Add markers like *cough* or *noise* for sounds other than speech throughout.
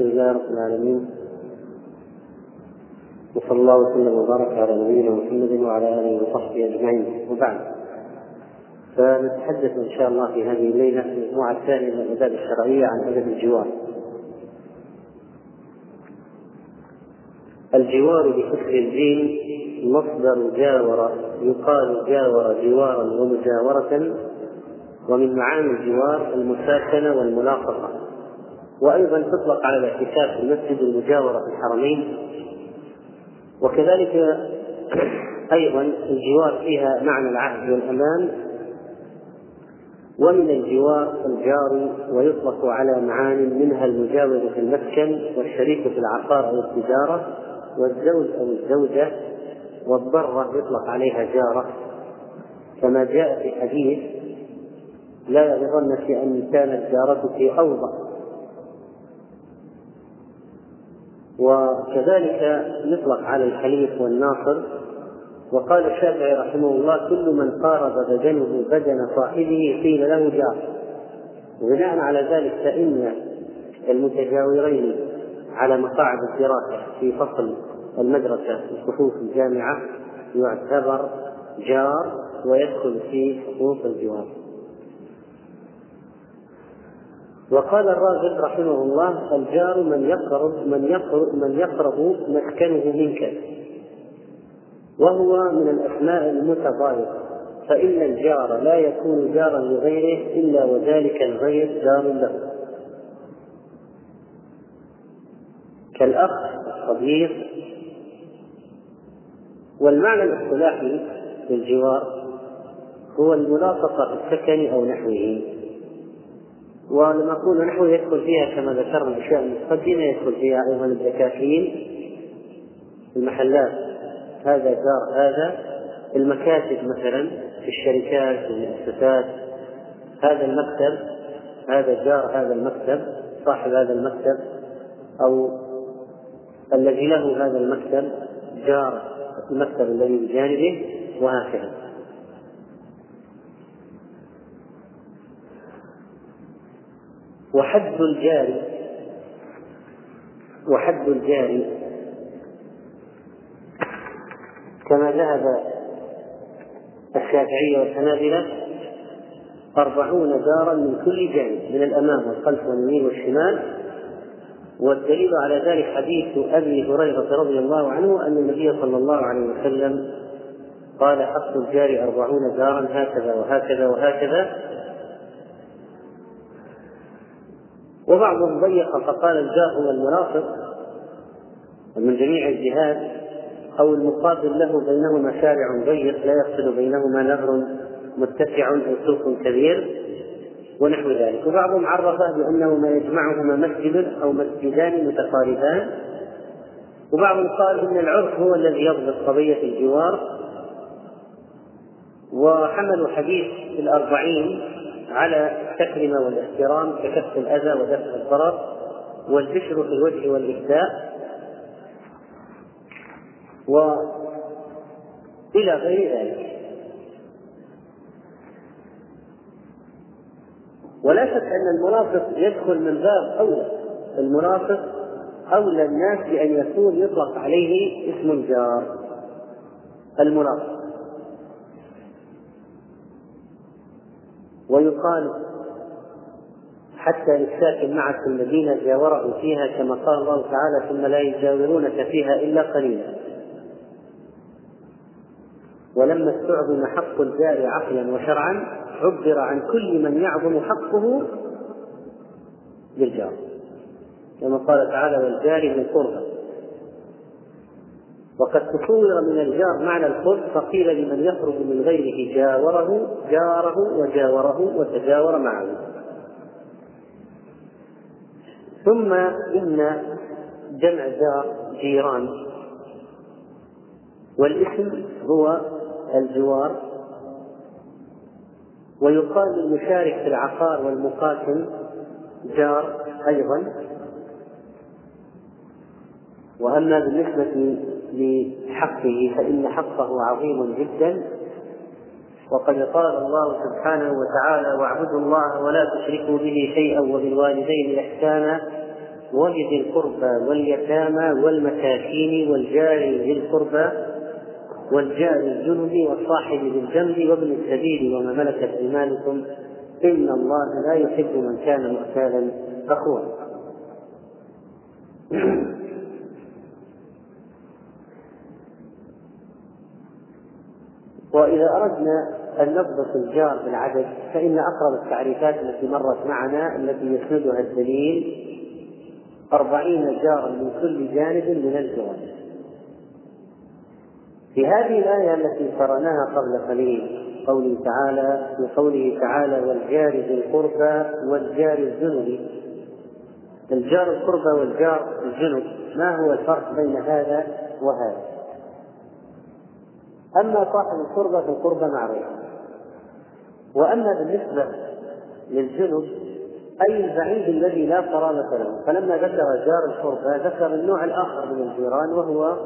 الحمد لله رب العالمين. وصلى الله وسلم وبارك على نبينا محمد وعلى آله وصحبه أجمعين. وبعد فنتحدث إن شاء الله في هذه الليلة في المجموعة الثانية من الأداب الشرعية عن أدب الجوار. الجوار بكسر الجيم مصدر جاور يقال جاور جوارا ومجاورة ومن معاني الجوار المساكنة والملاصقة وأيضا تطلق على الاعتكاف في المسجد المجاورة في الحرمين. وكذلك أيضا الجوار فيها معنى العهد والأمان. ومن الجوار الجار ويطلق على معان منها المجاور في المسكن والشريك في العقار أو التجارة والزوج أو الزوجة والضرة يطلق عليها جارة. كما جاء في حديث لا يغرنك أن كانت جارتك أوضح. وكذلك يطلق على الحليف والناصر. وقال الشافعي رحمه الله كل من قارب بدنه بدن صاحبه قيل له جار وبناء على ذلك فإن المتجاورين على مقاعد الدراسة في فصل المدرسة في صفوف الجامعة يعتبر جار ويدخل في حقوق الجوار. وقال الراغب رحمه الله الجار من يقرب من يقرب من يقرب مسكنه منك. وهو من الأسماء المتضايقه فإن الجار لا يكون جارا لغيره إلا وذلك الغير جار له. كالأخ الصديق والمعنى الاصطلاحي للجوار هو الملاصقة في السكن أو نحوه. ولما أقول نحو يدخل فيها كما ذكرنا الأشياء المتقدمة يدخل فيها أيضا الدكاكين المحلات. هذا دار هذا المكاتب مثلا في الشركات والمؤسسات هذا المكتب هذا جار هذا المكتب صاحب هذا المكتب أو الذي له هذا المكتب جار المكتب الذي بجانبه وهكذا. وحد الجاري وحد الجاري. كما ذهب الشافعية والحنابلة أربعون دارا من كل جانب من الأمام والخلف واليمين والشمال. والدليل على ذلك حديث أبي هريرة رضي الله عنه أن النبي صلى الله عليه وسلم قال حق الجار أربعون دارا هكذا وهكذا وهكذا. وبعضهم ضيق فقال الجار هو المناصب من جميع الجهات أو المقابل له بينهما شارع ضيق لا يفصل بينهما نهر متسع أو سوق كبير ونحو ذلك. وبعضهم عرفه بأنه ما يجمعهما مسجد أو مسجدان متقاربان. وبعضهم قال إن العرف هو الذي يضبط قضية الجوار. وحملوا حديث الأربعين على التكرمة والاحترام ككف الأذى ودفع الضرر والبشر في الوجه والإهداء وإلى غير ذلك. ولا شك أن المرافق يدخل من باب أولى. المرافق أولى الناس بأن يكون يطلق عليه اسم الجار المرافق ويقال حتى للساكن معك الذين جاوره فيها كما قال الله تعالى ثم لا يجاورونك فيها إلا قليلا. ولما استعظم حق الجار عقلا وشرعا عبر عن كل من يعظم حقه بالجار. كما قال تعالى والجار من قربى وقد تصور من الجار معنى القرب فقيل لمن يخرج من غيره جاوره جاره وجاوره وتجاور معه. ثم إن جمع جار جيران والاسم هو الجوار. ويقال للمشارك في العقار والمقاتل جار أيضا. وأما بالنسبة لحقه فإن حقه عظيم جدا. وقد قال الله سبحانه وتعالى واعبدوا الله ولا تشركوا به شيئا وبالوالدين إحسانا وبذي القربى واليتامى والمساكين والجار ذي القربى والجار الجنب والصاحب بالجنب وابن السبيل وما ملكت أيمانكم إن الله لا يحب من كان مختالا فخورا. وإذا أردنا أن نضبط الجار بالعدد فإن أقرب التعريفات التي مرت معنا التي يسندها الدليل أربعين جارا من كل جانب من الجوار. في هذه الآية التي قرأناها قبل قليل قوله تعالى في قوله تعالى والجار ذي القربى والجار الجنب. الجار القربى والجار الجنب ما هو الفرق بين هذا وهذا؟ أما صاحب القربى فالقربى معروف وأما بالنسبة للجنب أي البعيد الذي لا قرابة له. فلما ذكر جار القربى ذكر النوع الآخر من الجيران وهو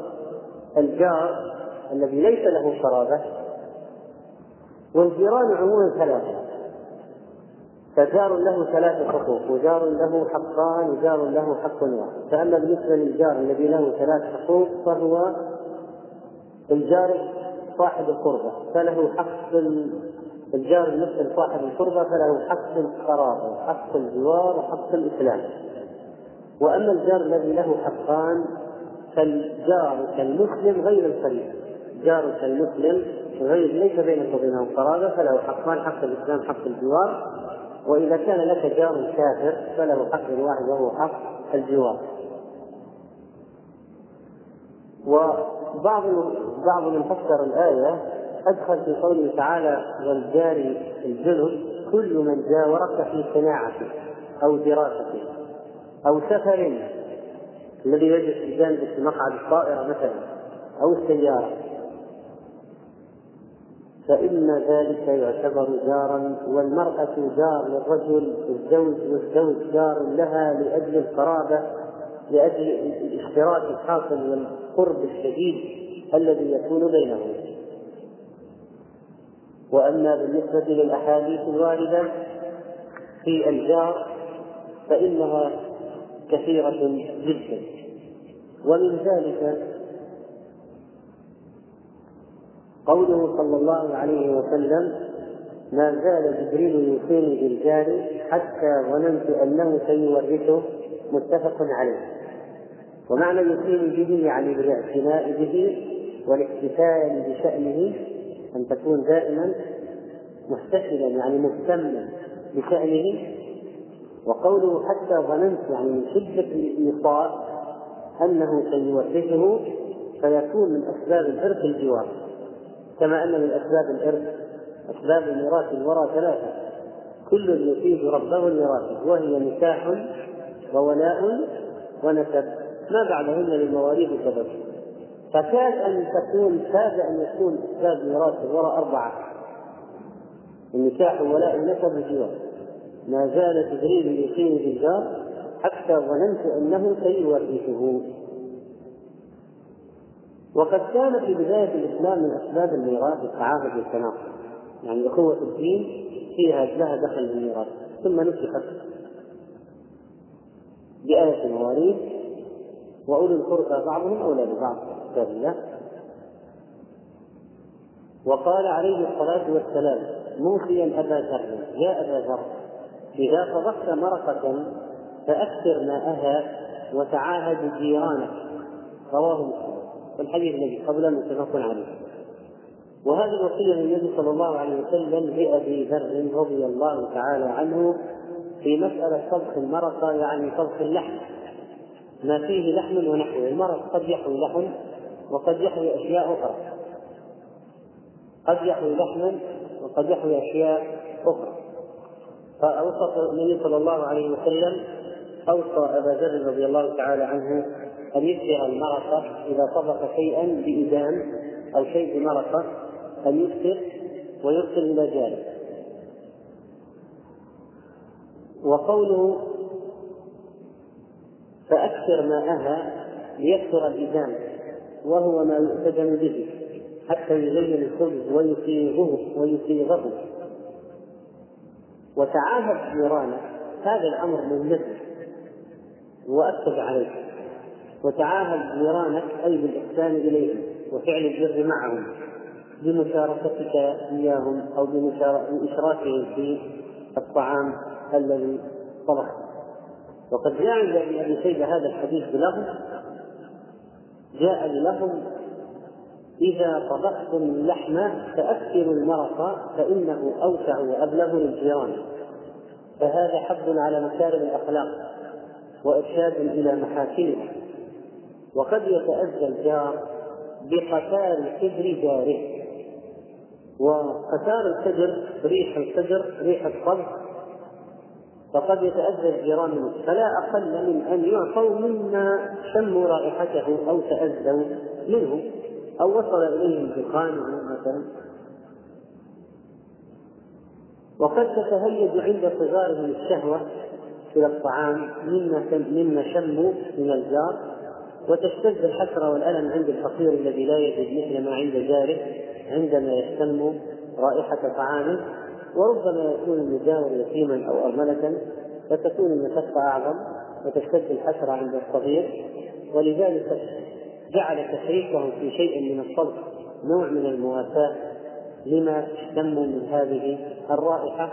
الجار الذي ليس له قرابة والجيران عموما ثلاثة. فجار له ثلاث حقوق وجار له حقان وجار له حق واحد. فأما بالنسبة للجار الذي له ثلاث حقوق فهو الجار صاحب القربة فله حق الجار المسلم صاحب القربة فله حق القرابة وحق الجوار وحق الإسلام. وأما الجار الذي له حقان فالجار كالمسلم غير القريب جار كالمسلم غير ليس بينك وبينه قرابة فله حقان حق الإسلام حق الجوار. وإذا كان لك جار كافر فله حق واحد وهو حق الجوار. وبعض بعض من فسر الآية أدخل في قوله تعالى والجار الجنب كل من جاورك في صناعة أو دراسة أو سفر الذي يجلس بجانبك في مقعد الطائرة مثلا أو السيارة. فإن ذلك يعتبر جارا والمرأة جار للرجل الزوج والزوج جار لها لأجل القرابة. لأجل الاشتراك الحاصل والقرب الشديد الذي يكون بينهم. وأما بالنسبة للأحاديث الواردة في الجار فإنها كثيرة جدا. ومن ذلك قوله صلى الله عليه وسلم ما زال جبريل يوصيني بالجار حتى ظننت أنه سيورثه متفق عليه. ومعنى يوصيني به يعني بالاعتناء به والاحتفال بشأنه أن تكون دائما محتفلا يعني مهتما بشأنه. وقوله حتى ظننت يعني من شدة الإيصاء أنه سيورثه فيكون من أسباب الإرث الجوار كما أن من أسباب الإرث أسباب ميراث الورى ثلاثة كل يفيد ربه لميراثه وهي نكاح وولاء ونسب. ما بعدهن للمواريث سبب فكاد أن تكون كاد أن يكون أسباب ميراث الورى أربعة. النكاح وولاء ونسب الجوار ما زال جبريل يقيم بالجار حتى ظننت أنه سيورثه. وقد كان في بداية الإسلام من أسباب الميراث التعاهد والتناقض. يعني أخوة الدين فيها لها دخل بالميراث ثم نسخت بآية المواريث وأولي القربى بعضهم أولى ببعض. كتاب الله وقال عليه الصلاة والسلام موصيا أبا ذر يا أبا ذر إذا طبخت مرقة فأكثر ماءها وتعاهد جيرانك رواه مسلم. والحديث الذي قبله متفق عليه. وهذه الوصية من النبي صلى الله عليه وسلم لأبي ذر رضي الله تعالى عنه في مسألة طبخ المرقة يعني طبخ اللحم. ما فيه لحم ونحوه. المرق قد يحوي لحم وقد يحوي أشياء أخرى. قد يحوي لحما وقد يحوي أشياء أخرى. فأوصى النبي صلى الله عليه وسلم أوصى أبا ذر رضي الله تعالى عنه أن يكثر المرقة إذا طبخ شيئا بإدام أو شيء بمرقة أن يكثر ويرسل إلى جاره. وقوله فأكثر ماءها ليكثر الإدام وهو ما يؤتدم به حتى يزين الخبز ويصيغه ويصيغه. وتعاهد جيرانه هذا الأمر مثل وأكد عليه. وتعاهد جيرانك أي بالإحسان إليهم وفعل البر معهم بمشاركتك إياهم أو بإشراكهم في الطعام الذي طبخته وقد جاء عند أبي شيبه هذا الحديث بلفظ جاء بلفظ إذا طبختم اللحم فأكثروا المرق فإنه أوسع وأبلغ للجيران فهذا حد على مكارم الأخلاق وإرشاد إلى محاسنها وقد يتأذى الجار بقتال كبر جاره. وقتال الكدر ريح الكدر ريح الطبخ فقد يتأذى الجيران منه. فلا أقل من أن يعطوا مما شموا رائحته أو تأذوا منه أو وصل إليهم دخان مثلا. وقد تتهيج عند صغارهم الشهوة إلى الطعام مما مما شموا من الجار وتشتد الحسرة والألم عند الفقير الذي لا يجد مثل ما عند جاره عندما يشم رائحة طعامه. وربما يكون المجاور يتيما أو أرملة فتكون المشقة أعظم وتشتد الحسرة عند الصغير. ولذلك جعل تشريكهم في شيء من الصبر نوع من المواساة لما اشتموا من هذه الرائحة.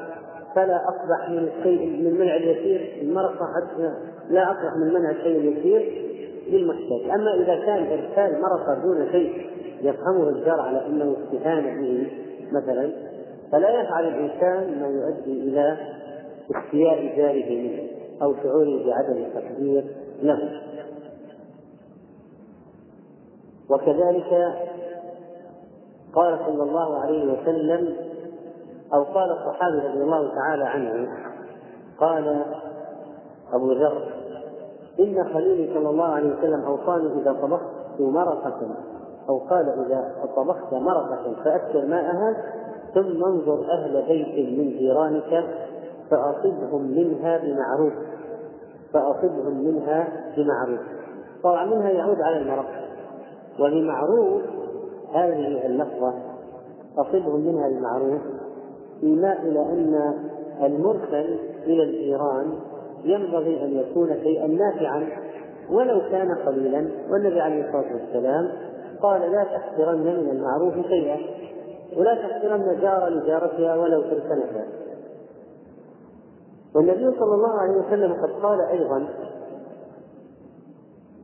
فلا أقبح من الشيء من منع اليسير المرقة حتى لا أقبح من منع الشيء اليسير للمحتاج. أما إذا كان إرسال مرقة دون شيء يفهمه الجار على أنه استهانة به مثلا فلا يفعل الإنسان ما يؤدي إلى استياء جاره منه أو شعوره بعدم التقدير له. وكذلك قال صلى الله عليه وسلم أو قال الصحابي رضي الله تعالى عنه قال أبو ذر إن خليلي صلى الله عليه وسلم أوصاني إذا طبخت مرقة أو قال إذا طبخت مرقة فأكثر ماءها ثم انظر أهل بيت من جيرانك فأصبهم منها بمعروف. فأصبهم منها بمعروف. طبعا منها يعود على المرق وبمعروف هذه اللفظة. أصبهم منها بمعروف. إيماء إلى أن المرسل إلى الجيران ينبغي أن يكون شيئا نافعا. ولو كان قليلا. والنبي عليه الصلاة والسلام قال لا تحقرن من المعروف شيئا. ولا تحقرن جار لجارتها ولو تركنها والنبي صلى الله عليه وسلم قد قال أيضا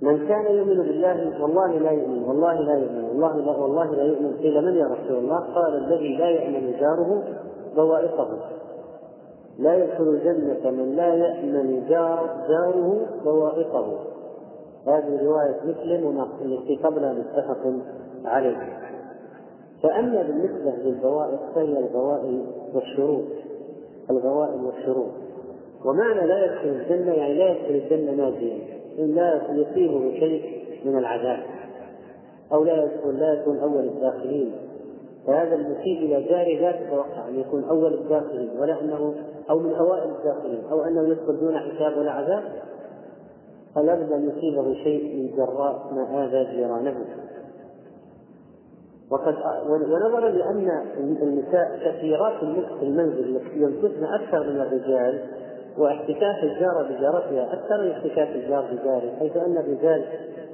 من كان يؤمن بالله والله لا يؤمن والله لا يؤمن والله لا والله لا يؤمن. قيل من يا رسول الله؟ قال الذي لا يؤمن جاره بوائقه. لا يدخل الجنة من لا يأمن جار جاره بوائقه. هذه رواية مسلم والتي قبلها متفق عليه. فأما بالنسبة للبوائق فهي الغوائل والشروط. الغوائل والشروط. ومعنى لا يدخل الجنة يعني لا يدخل الجنة ناجيا. إن لا يصيبه شيء من العذاب. أو لا يدخل لا يكون أول الداخلين. فهذا المسيء إلى جاره لا تتوقع أن يكون أول الداخلين ولا أنه أو من أوائل الداخلين أو أنه يدخل دون حساب ولا عذاب. فلابد أن يصيبه شيء من جراء ما آذى جيرانه. وقد ونظرا لأن النساء كثيرات في المنزل يمكثن أكثر من الرجال واحتكاك الجارة بجارتها أكثر من احتكاك الجار بجاره حيث أن الرجال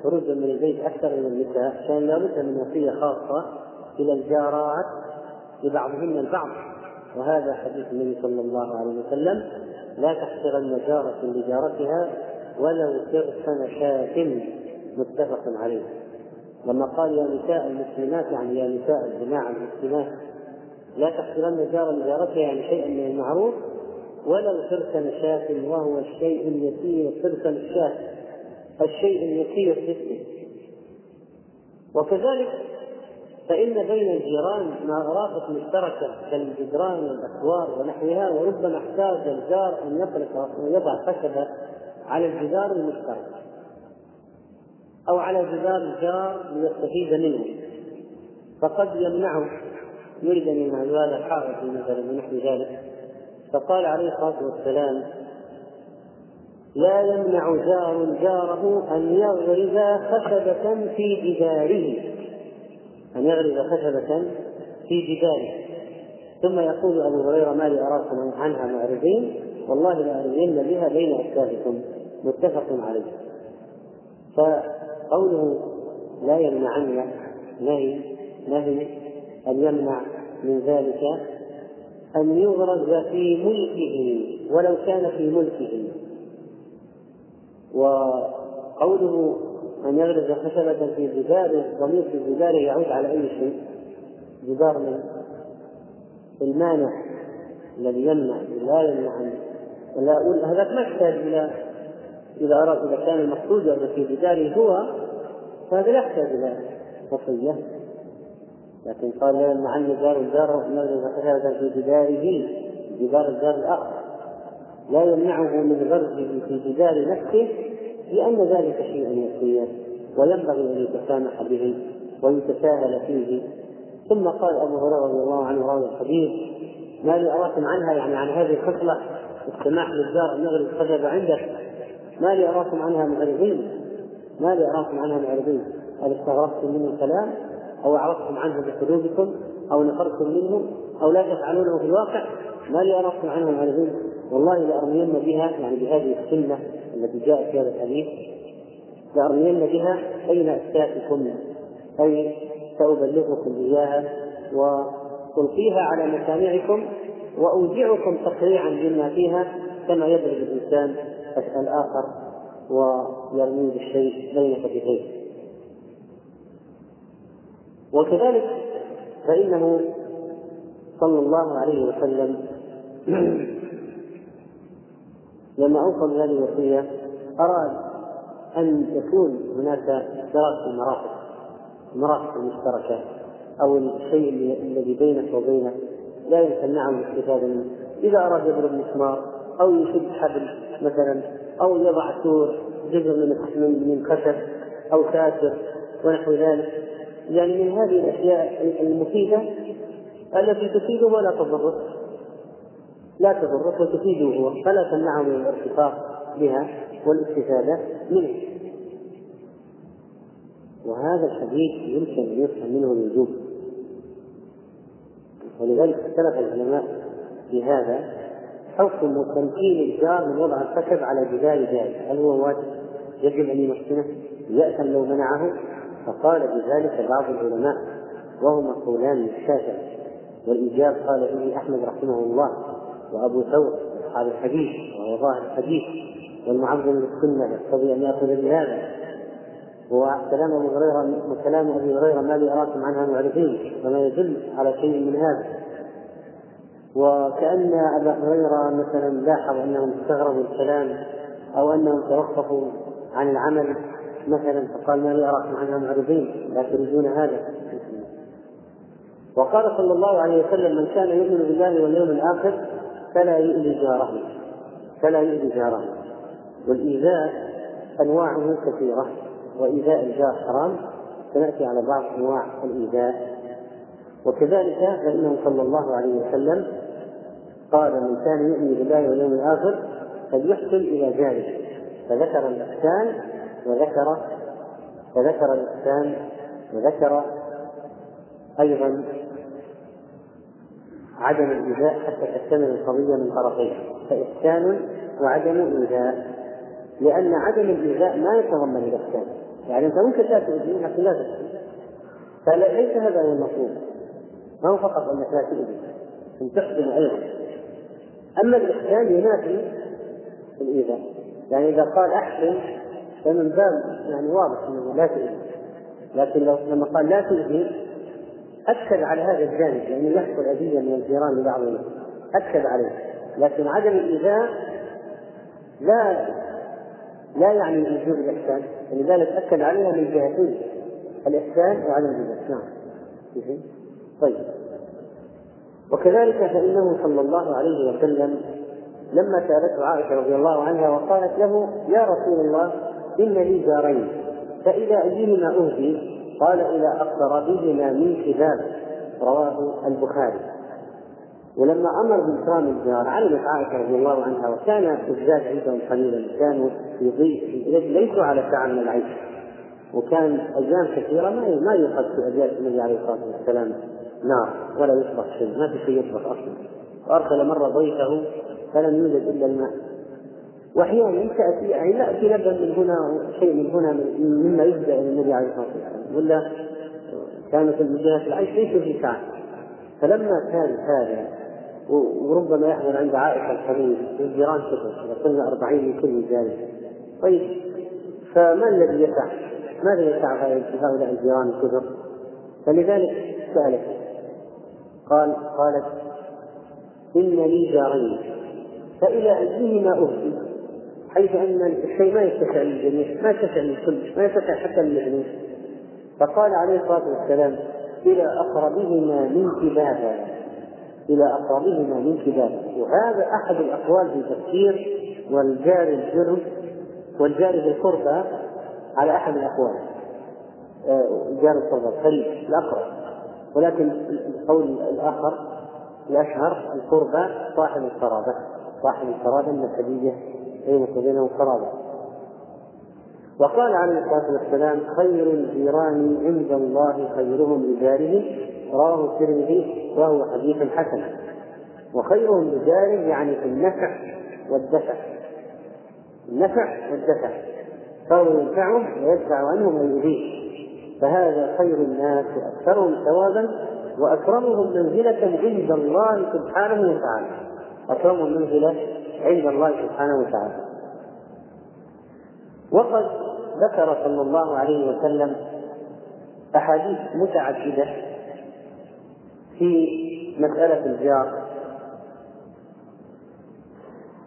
خروجا من البيت أكثر من النساء كان لابد من وصية خاصة إلى الجارات لبعضهن البعض. وهذا حديث النبي صلى الله عليه وسلم لا تحقرن جارة لجارتها ولو ترسن شاة. متفق عليه. لما قال يا نساء المسلمات يعني يا نساء الجماعة المسلمات لا تحقرن جارا لجارتها يعني شيئا من المعروف ولو ترسن شاة وهو الشيء اليسير ترسن الشاة الشيء اليسير جدا وكذلك فإن بين الجيران مرافق مشتركة كالجدران والأسوار ونحوها وربما احتاج الجار أن يطلق ويضع خشبة على الجدار المشترك. أو على جدار الجار ليستفيد منه. فقد يمنعه يريد أن يمنع هذا الحائط مثلا ونحو ذلك. فقال عليه الصلاة والسلام لا يمنع جار جاره أن يغرز خشبة في جداره. أن يغرز خشبة في جداره. ثم يقول أبو هريرة ما لي أراكم عنها معرضين؟ والله لأرين بها بين أكتافكم متفق عليه. فقوله لا يمنعن نهي نهي أن يمنع من ذلك أن يغرز في ملكه ولو كان في ملكه. وقوله أن يغرز خشبة في جداره ضمير في جداره يعود على أي شيء؟ جدار من؟ المانع الذي يمنع لا يمنع هذاك ما يحتاج إلى إذا أراد إذا كان المقصود في جداره هو فهذا لا يحتاج إلى وصية. لكن قال يمنع عني جار الجار خشبة في جداره جدار الجار الآخر. لا يمنعه من غرزه في جدار نفسه لأن ذلك شيء يسير وينبغي أن يتسامح به ويتساهل فيه. ثم قال أبو هريرة رضي الله عنه راوي الحديث ما لي أراكم عنها يعني عن هذه الخصلة السماح للجار أن يغرز عندك. ما لي أراكم عنها معرضين؟ ما لي أراكم عنها معرضين. هل استغرقتم من الكلام؟ أو أعرضتم عنه بقلوبكم أو نفرتم منه؟ أو لا تفعلونه في الواقع؟ ما لي أراكم عنها معرضين. والله لأرمين بها يعني بهذه السنة التي جاءت في هذا الحديث لأرمين بها بين أكتافكم أي سأبلغكم إياها وألقيها على مسامعكم وأوجعكم تقريعا بما فيها كما يضرب الإنسان الآخر ويرميه بالشيء بين كتفيه وكذلك فإنه صلى الله عليه وسلم *clears throat* لما أوصى بهذه الوصية أراد أن يكون هناك اشتراك في المرافق المرافق المشتركة أو الشيء الذي بينك وبينه لا يمتنعه الاستفادة منه. إذا أراد يضرب مسمار أو يشد حبل مثلا أو يضع سور جزء من من خشب أو ساتر ونحو ذلك. يعني من هذه الأشياء المفيدة التي تفيده ولا تضره لا تضره وتفيده هو فلا تمنعه من الارتفاق بها والاستفادة منه. وهذا الحديث يمكن أن يفهم منه الوجوب. ولذلك اختلف العلماء في هذا. حكم تمكين الجار من وضع الخشب على جدار ذلك هل هو واجب؟ يجب أن يمكنه؟ يأثم لو منعه؟ فقال بذلك بعض العلماء وهما قولان للشافعي. والإجاب قال به أحمد رحمه الله وأبو ثور أصحاب الحديث وهو ظاهر الحديث والمعظم للسنة يقتضي أن يأخذ بهذا. وكلام أبي هريرة وكلام أبي هريرة ما لي أراكم عنها معرفين وما يدل على شيء من هذا. وكأن أبا هريرة مثلا لاحظ أنهم استغربوا الكلام أو أنهم توقفوا عن العمل مثلا فقال ما لي أراكم عنها معرضين لا تريدون هذا. وقال صلى الله عليه وسلم من كان يؤمن بالله واليوم الآخر فلا يؤذي جاره فلا يؤذي جاره. والإيذاء أنواعه كثيرة وإيذاء الجار حرام سنأتي على بعض أنواع الإيذاء. وكذلك فإنه صلى الله عليه وسلم قال من كان يؤمن بالله واليوم الآخر فليحسن إلى جاره. فذكر الإحسان وذكر وذكر الإحسان وذكر أيضا عدم الإيذاء حتى تكتمل القضية من طرفين. فإحسان وعدم إيذاء لأن عدم الإيذاء ما يتضمن الإحسان. يعني أنت ممكن لا تؤذي لكن لا تحسن فليس هذا هو المطلوب. ما هو فقط أنك لا تؤذي أن تحسن أيضا. أما الإحسان ينافي الإيذاء. يعني إذا قال أحسن فمن باب يعني واضح أنه لا تؤذي. لكن لو لما قال لا تؤذي أكد على هذا الجانب لأنه يحصل أذية من الجيران لبعضهم. أكد عليه. لكن عدم الإيذاء لا لا يعني وجوب الإحسان. ولذلك أكد عليها من جهتين الإحسان وعدم الإيذاء. نعم. طيب. وكذلك فإنه صلى الله عليه وسلم لما سألته عائشة رضي الله عنها وقالت له يا رسول الله إن لي جارين فإذا أيهما أهدي؟ قال إذا أقدر بهما من كذاب رواه البخاري. ولما أمر بإكرام الجار علمت عائشة رضي الله عنها وكان الزاد عندهم قليلا كانوا يضيء ليسوا على من العيش. وكان أيام كثيرة ما ما يوقد في النبي عليه الصلاة والسلام. نار ولا يطبخ شيء ما في شيء يطبخ أصلا. وأرسل مرة ضيفه فلم يوجد إلا الماء. واحيانا تاتي يعني ناتي لبن من هنا شيء من هنا مما يبدا إلى النبي عليه الصلاة والسلام. ولا كانت المدينة العيش ليس في ساعة. فلما كان هذا وربما يحضر عند عائشة الحديث الجيران كثر اذا قلنا أربعين من كل ذلك طيب فما الذي يسع؟ ماذا يسع هؤلاء الجيران الكثر؟ فلذلك سألت قال قالت إن لي جارين فإلى أيهما أهدي حيث أن الشيء ما يتسع للجميع ما يتسع للكل ما يتسع حتى للمجنون فقال عليه الصلاة والسلام إلى أقربهما من كبابا إلى أقربهما من كبابا. وهذا أحد الأقوال في تفسير والجار الجر والجار بالقربى على أحد الأقوال. آه، جار القربى القريب الأقرب. ولكن القول الآخر الأشهر القربى صاحب القرابة صاحب القرابة أن الحديث بينك وبينه قرابة. وقال عليه الصلاة والسلام خير الجيران عند الله خيرهم لجاره. رواه الترمذي وهو حديث حسن. وخيرهم لجاره يعني في النفع والدفع. النفع والدفع. فهو ينفعهم ويدفع عنهم ويؤذيه. فهذا خير الناس واكثرهم ثوابا وأكرمهم منزلة عند الله سبحانه وتعالى. اكرمهم منزلة عند الله سبحانه وتعالى. وقد ذكر صلى الله عليه وسلم أحاديث متعددة في مسألة الجار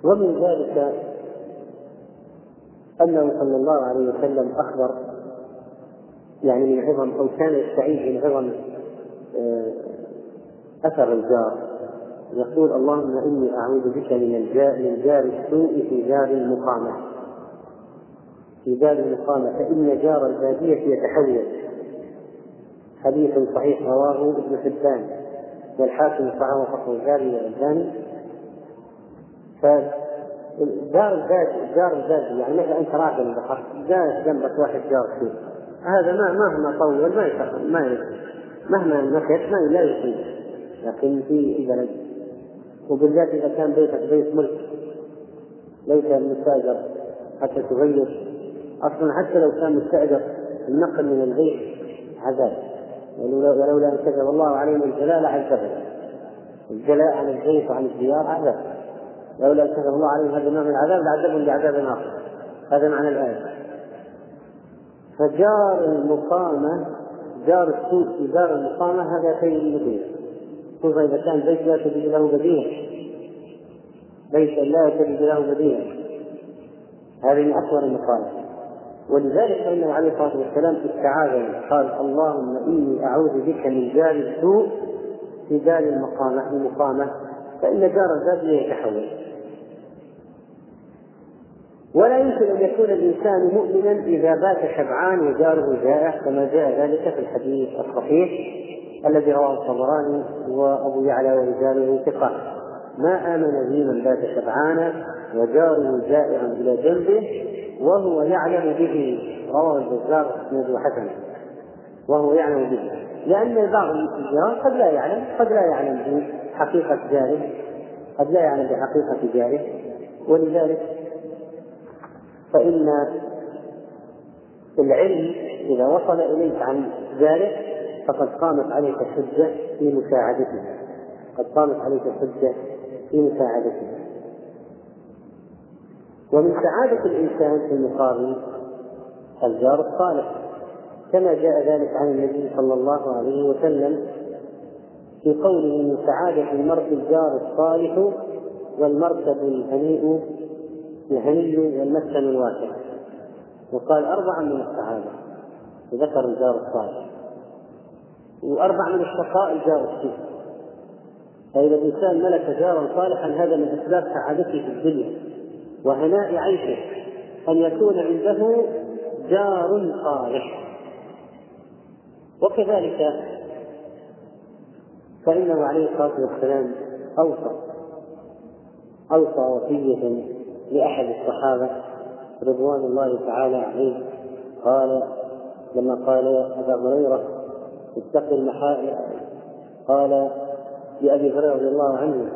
ومن ذلك أنه صلى الله عليه وسلم أخبر يعني من عظم أو كان يستعيذ من عظم آه، أثر الجار. يقول اللهم إني أعوذ بك من الجار من جار السوء في دار المقامة. في دار المقامة فإن جار البادية يتحول. حديث صحيح رواه ابن حبان والحاكم صححه فخر الجاري والالباني دار البادي دار البادي يعني مثلا أنت راكب البحر جاء جنبك واحد جار سوء هذا ما مهما طول ما ما مهما مكث ما لا يصيب لكن في البلد وبالذات إذا كان بيتك بيت ملك. ليس مستأجر حتى تغير. أصلا حتى لو كان مستأجر النقل من البيت عذاب. ولولا أن كتب الله علينا الجلاء لعذبنا الجلاء عن البيت وعن الديار عذاب. لولا أن كتب الله عليهم هذا النوع من العذاب لعذبهم بعذاب آخر. هذا معنى الآية. فجار المقامة جار السوء في دار المقامة هذا خير مثير خصوصا اذا كان بيت لا تجد له بديل بيت لا تجد له بديل هذه من اكبر المصالح ولذلك فانه عليه الصلاة والسلام استعاذ قال اللهم إني أعوذ بك من جار السوء في دار المقامة المقامة. فإن جار الباب يتحول. ولا يمكن أن يكون الإنسان مؤمنا إذا بات شبعان وجاره جائع كما جاء ذلك في الحديث الصحيح الذي رواه الطبراني وأبو يعلى ورجاله ثقات ما آمن بي من بات شبعانا وجاره جائعا إلى جنبه وهو يعلم به. رواه البزار إسناده حسن. وهو يعلم به. لأن بعض الجيران قد لا يعلم قد لا يعلم بحقيقة جاره قد لا يعلم بحقيقة جاره. ولذلك فإن العلم إذا وصل إليك عن ذلك فقد قامت عليك حجة في مساعدته. قد قامت عليك حجة في مساعدته. ومن سعادة الإنسان في المقابل الجار الصالح كما جاء ذلك عن النبي صلى الله عليه وسلم في قوله من سعادة المرء الجار الصالح والمركب الهنيء الهني والمسكن الواسع وقال أربعة من السعادة وذكر الجار الصالح. وأربع من الشقاء الجار السوء فإذا الإنسان ملك جارا صالحا هذا من أسباب سعادته في الدنيا. وهناء عيشه. أن يكون عنده جار صالح. وكذلك فإنه عليه الصلاة والسلام أوصى. أوصى وصية لأحد الصحابة رضوان الله تعالى عليه. قال لما قال أبا هريرة اتق المحارم قال لأبي هريرة رضي الله عنه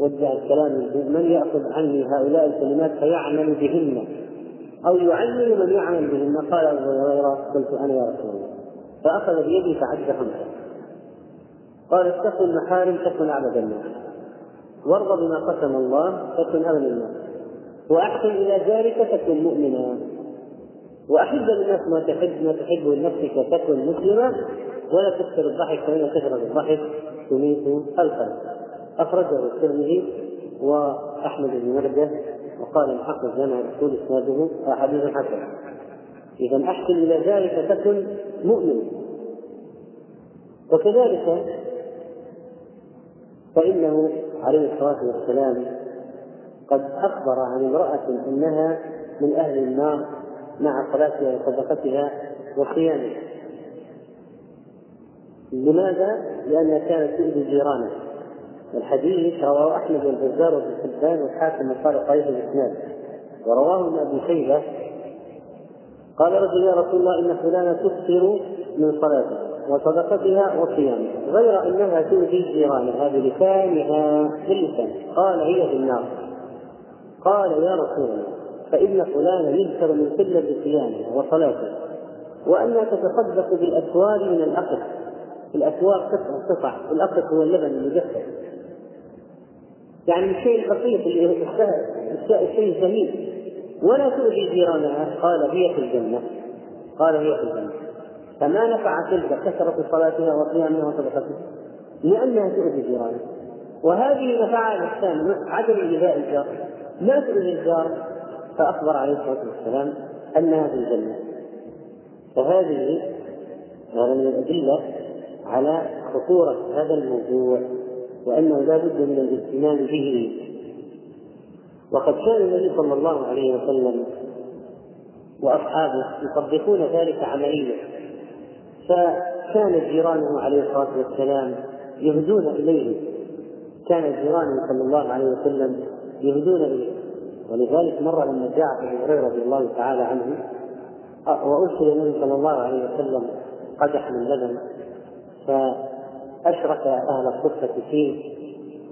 وجه الكلام من يأخذ عني هؤلاء الكلمات فيعمل بهن أو يعلم من يعمل بهن؟ قال أبو هريرة قلت أنا يا رسول الله. فأخذ بيدي فعد خمسة قال اتقوا المحارم تكن أعبد الناس. وارض بما قسم الله تكن أغنى الناس. وأحسن إلى ذلك تكن مؤمنا. وأحب للناس ما تحب ما تحبه لنفسك تكن مسلما. ولا تكثر الضحك فإن كثرة الضحك. تميت القلب أخرجه الترمذي وأحمد بن مرده وقال المحقق جامع الأصول إسناده حديث حسن إذا أحسن إلى ذلك تكن مؤمن. وكذلك فإنه عليه الصلاة والسلام قد أخبر عن امرأة أنها من أهل النار مع صلاتها وصدقتها وصيامها لماذا؟ لأنها كانت تؤذي جيرانها. الحديث رواه أحمد والبزار وابن حبان والحاكم وقال قريب الإسناد. ورواه ابن أبي شيبة قال رجل يا رسول الله إن فلانة تكثر من صلاتها وصدقتها وصيامها. غير أنها تؤذي جيرانها بلسانها باللسان. قال هي في النار. قال يا رسول الله فإن فلانا يذكر من قلة صيامها وصلاته وأنها تتصدق بالأسوار من الأقف الأسوار قطع قطع. الأقف هو اللبن المجفف يعني الشيء البسيط الشيء الجميل ولا تؤذي جيرانها. قال هي في الجنة. قال هي في الجنة. فما نفع تلك كثرة صلاتها وصيامها وصدقتها لأنها تؤذي جيرانها وهذه نفعها الإحسان عدم إيذاء الجار ما تؤذي الجار؟ فأخبر عليه الصلاة والسلام أنها في الجنة. فهذه هذا من الأدلة على خطورة هذا الموضوع وأنه لا بد من الاهتمام به. وقد كان النبي صلى الله عليه وسلم وأصحابه يطبقون ذلك عمليا. فكان جيرانه عليه الصلاة والسلام يهدون إليه. كان جيرانه صلى الله عليه وسلم يهدون إليه. ولذلك مرة لما جاء أبو هريرة رضي الله تعالى عنه وأرسل النبي صلى الله عليه وسلم قدح من لبن فأشرك أهل الصفة فيه.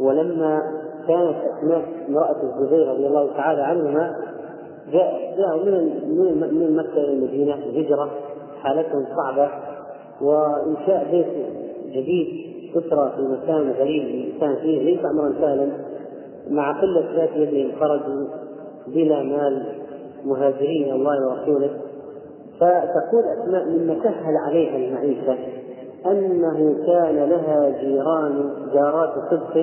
ولما كانت أسماء امرأة الزبير رضي الله تعالى عنهما جاء جاءوا من من مكة إلى المدينة هجرة حالتهم صعبة. وإنشاء بيت جديد أسرة في مكان غريب الإنسان فيه ليس أمرا سهلا مع قلة ذات يدهم خرجوا بلا مال مهاجرين إلى الله ورسوله. فتقول أسماء مما سهل عليها المعيشة أنه كان لها جيران جارات صدق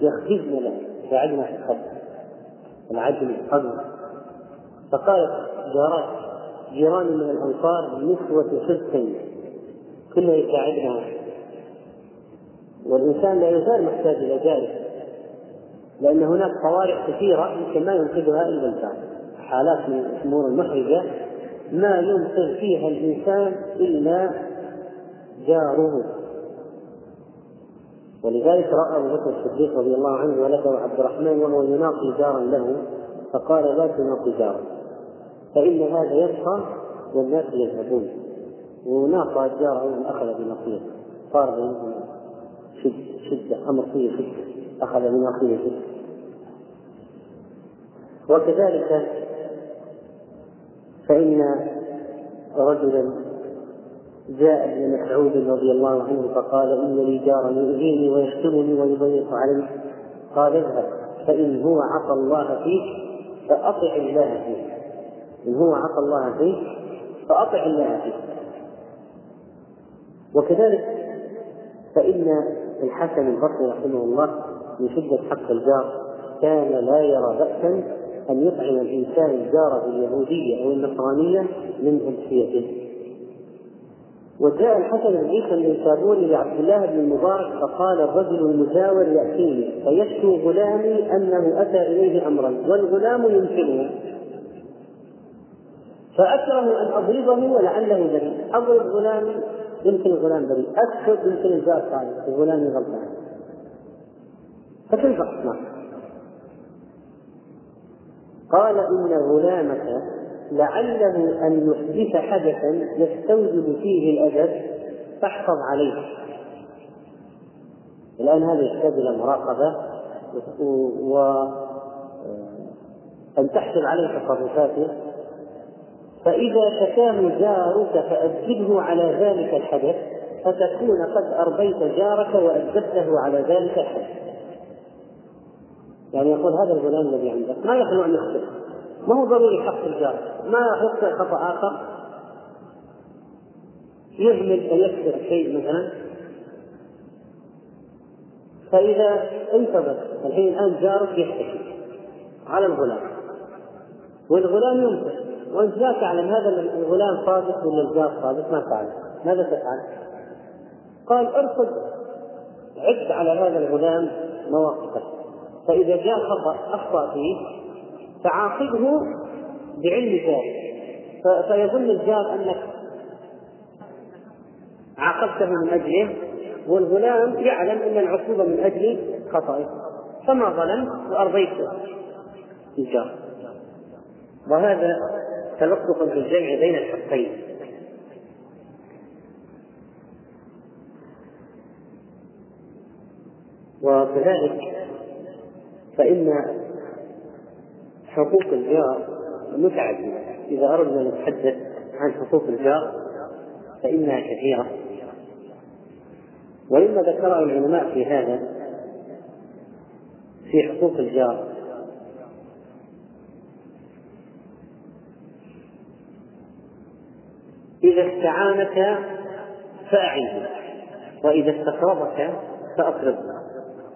يخبزن لها يساعدنا في الخبز العجل الخبز فقالت جارات جيران من الأنصار نسوة صدق. كلها يساعدنا والإنسان لا يزال محتاج إلى ذلك لأن هناك طوارئ كثيرة يمكن ما ينقذها إلا الإنسان حالات من الأمور المحرجة ما ينقذ فيها الإنسان إلا جاره. ولذلك رأى أبو بكر الصديق رضي الله عنه ولده عبد الرحمن وهو يناقي جارا له فقال لا تناقي جارا فإن هذا يبقى والناس يذهبون. وناقى جارة أخذ بنصيحه صار بينهم شدة شدة أمر فيه شدة أخذ بنصيحه شدة وكذلك فإن رجلا جاء ابن مسعود رضي الله عنه فقال إن لي جارا يؤذيني ويشتمني ويضيق علي. قال اذهب فإن هو عصى الله فيك فأطع الله فيه إن هو عصى الله فيك فأطع الله فيه وكذلك فإن الحسن البصري رحمه الله من شدة حق الجار كان لا يرى بأسا أن يطعم الإنسان الجار اليهودية أو النصرانية من ألفيته. وجاء الحسن بن عيسى النيسابوري لعبد الله بن المبارك فقال الرجل المجاور يأتيني فيشكو غلامي أنه أتى إليه أمرا والغلام ينكره. فأكره أن أضربه ولعله بريء أضرب غلامي يمكن الغلام بريء أكتب يمكن الجار صالح الغلام غلطان فكيف أصنع؟ قال إن غلامك لعله أن يحدث حدثا يستوجب فيه الأدب فاحفظ عليه. الآن هذا يحتاج إلى مراقبة و أن تحسب عليه تصرفاته فإذا شكاه جارك فأدبه على ذلك الحدث فتكون قد أرضيت جارك وأدبته على ذلك الحدث. يعني يقول هذا الغلام الذي عندك ما يخلو أن يخطئ ما هو ضروري حق الجار؟ ما يخطئ خطأ آخر؟ يهمل فيكسر شيء مثلا؟ فإذا انتظر الحين الآن جارك يحتكي على الغلام والغلام ينفق وأنت لا تعلم هذا الغلام صادق ولا الجار صادق؟ ما تعلم ماذا تفعل؟ قال ارصد عد على هذا الغلام مواقفه. فإذا جاء خطأ أخطأ فيه فعاقبه بعلم ذلك فيظن الجار أنك عاقبته من أجله والغلام يعلم أن العقوبة من أجل خطأه. فما ظلم وأرضيت الجار. وهذا تلطف في الجمع بين الحقين. وكذلك فإن حقوق الجار متعددة إذا أردنا أن نتحدث عن حقوق الجار فإنها كثيرة. ومما ذكره العلماء في هذا في حقوق الجار إذا استعانك فأعنه وإذا استقرضك فأقرضه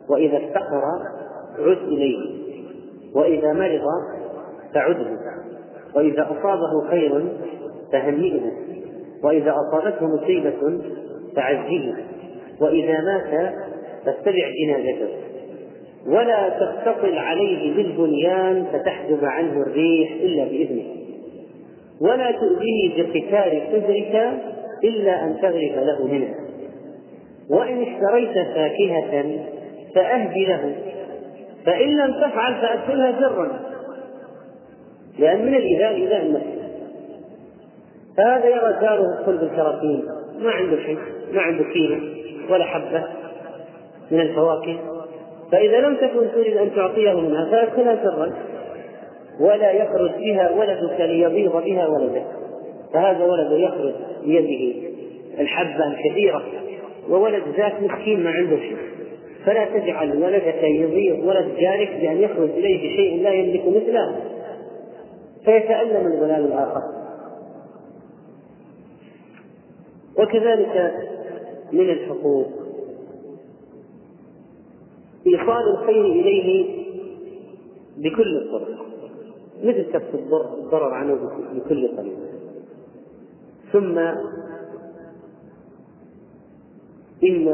وإذا افتقر عد إليه وإذا مرض فعده وإذا أصابه خير فهنئه وإذا أصابته مصيبة فعزه وإذا مات فاتبع جنازته. ولا تستطل عليه بالبنيان فتحجب عنه الريح إلا بإذنه. ولا تؤذيه بقتال صدرك إلا أن تغرف له منها وإن اشتريت فاكهة فأهدي له فإن لم تفعل فأدخلها سرا. لأن من الإيذاء إيذاء النفس فهذا يرى جاره يدخل بالكراتين ما عنده شيء ما عنده كيلو ولا حبة من الفواكه. فإذا لم تكن تريد أن تعطيه منها فأدخلها سرا. ولا يخرج بها ولدك ليضيض بها ولدك. فهذا ولد يخرج بيده الحبة الكثيرة وولد ذاك مسكين ما عنده شيء. فلا تجعل ولدك يضيع ولد جارك بأن يخرج إليه بشيء لا يملك مثله. فيتألم الغلام الآخر. وكذلك من الحقوق. إيصال الخير إليه بكل الطرق. مثل كف الضرر عنه بكل طريقة ثم إن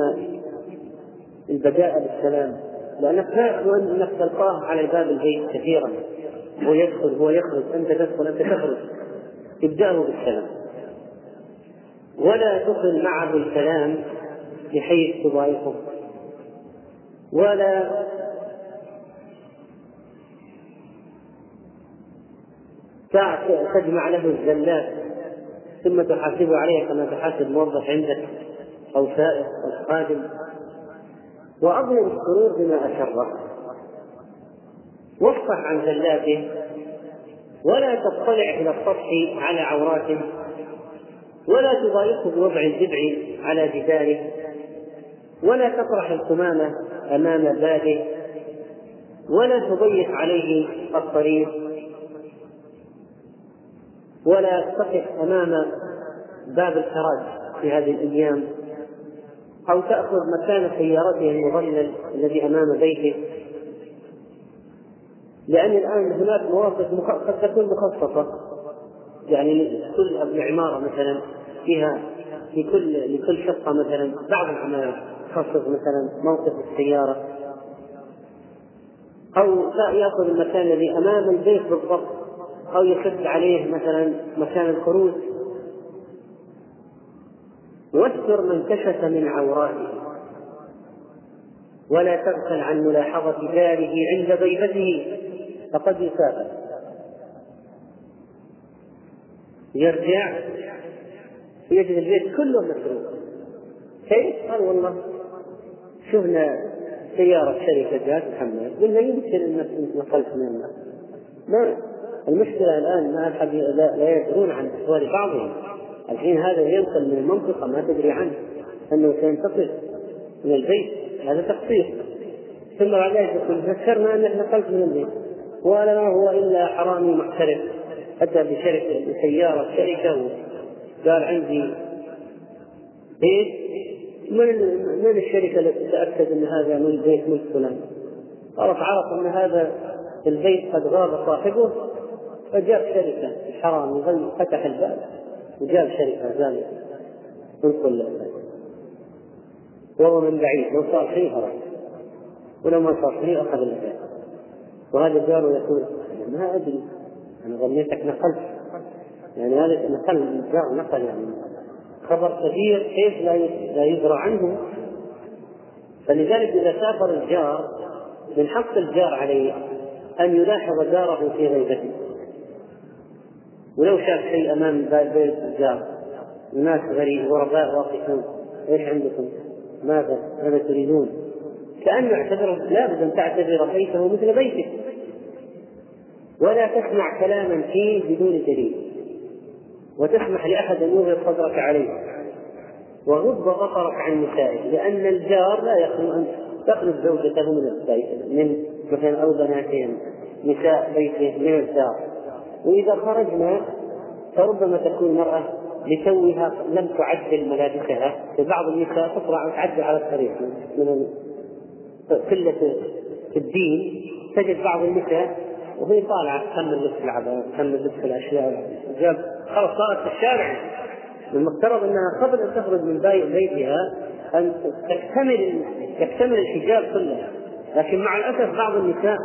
البداء بالسلام لأنك لا أنك تلقاه على باب البيت كثيرا هو يدخل هو يخرج أنت تدخل أنت تخرج. ابدأه بالسلام. ولا تخل معه الكلام بحيث تضايقه. ولا تجمع له الزلات ثم تحاسبه عليها كما تحاسب موظف عندك أو سائق أو خادم. وأظهر السرور بما أسره. واصفح عن زلاته ولا تطلع إلى السطح على عوراته ولا تضايقه بوضع الجذع على جداره ولا تطرح القمامة أمام بابه ولا تضيق عليه الطريق. ولا تقف أمام باب الحراج في هذه الأيام أو تأخذ مكان سيارته المظلل الذي أمام بيته. لأن الآن هناك مواقف قد تكون مخصصة. يعني كل عمارة مثلا فيها في كل لكل شقة مثلا بعض العمارات تخصص مثلا موقف السيارة. أو يأخذ المكان الذي أمام البيت بالضبط. أو يحد عليه مثلا مكان الخروج. واستر من كشف من عوراته ولا تغفل عن ملاحظة جاره عند ضيفته فقد يسافر يرجع. يجد البيت كله مسروق كيف؟ قال والله شفنا سيارة شركة جات تحملت قلنا يمكن انك نقلت من الناس ما المشكلة الآن ما أحد لا, يدرون عن أحوال بعضهم. الحين هذا ينقل من المنطقة ما تدري عنه أنه سينتقل من البيت. هذا تقصير. ثم بعد ذلك يقول ذكرنا أنك نقلت من البيت. ولا ما هو إلا حرامي محترف. أتى بشركة بسيارة شركة وقال عندي بيت. من من الشركة التي تأكد أن هذا من بيت ملك فلان؟ خلاص عرف أن هذا البيت قد غاب صاحبه. فجاب شركة الحرام فتح الباب وجاب شركة ثانية. من كل وهو من بعيد لو صار شيء هرب ولو ما صار شيء أخذ الباب. وهذا جاره يقول ما أدري أنا ظنيتك نقلت. يعني هذا نقل الجار نقل يعني خبر كبير كيف لا لا يدرى عنه. فلذلك إذا سافر الجار من حق الجار عليه أن يلاحظ جاره في غيبته. ولو شاف شيء أمام بيت الجار الناس غريب غرباء واقفون إيش عندكم؟ ماذا؟ ماذا تريدون؟ كأنه يعتبر لابد أن تعتبر بيته مثل بيتك ولا تسمع كلاما فيه بدون دليل وتسمح لأحد أن يغلق صدرك عليه وغض بصرك عن نسائه لأن الجار لا يخلو أن تخرج زوجته من من مثلا أو بناتهم نساء بيته من الدار وإذا خرجنا فربما تكون المرأة لتوها لم تعدل ملابسها. بعض النساء تطلع وتعدل على الطريق. من قلة الدين. تجد بعض النساء وهي طالعة تكمل لبس العباية تكمل لبس الأشياء. خلاص صارت في الشارع. المفترض أنها قبل أن تخرج من بيتها أن تكتمل تكتمل الحجاب كله لكن مع الأسف بعض النساء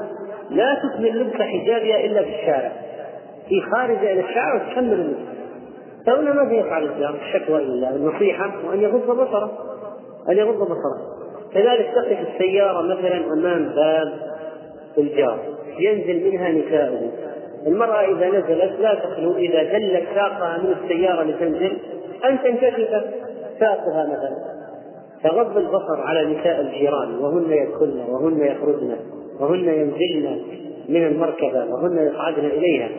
لا تكمل لبس حجابها إلا في الشارع. في خارجة إلى الشارع وتكمل اللبس فهنا ماذا يفعل الإسلام؟ الشكوى إلى الله النصيحة وأن يغض بصره. أن يغض بصره. كذلك تقف السيارة مثلا أمام باب الجار. ينزل منها نساؤه المرأة إذا نزلت لا تخلو إذا دلت ساقها من السيارة لتنزل. أن تنكشف ساقها مثلا. فغض البصر على نساء الجيران. وهن يدخلن وهن يخرجن وهن ينزلن من المركبة وهن يصعدن إليها.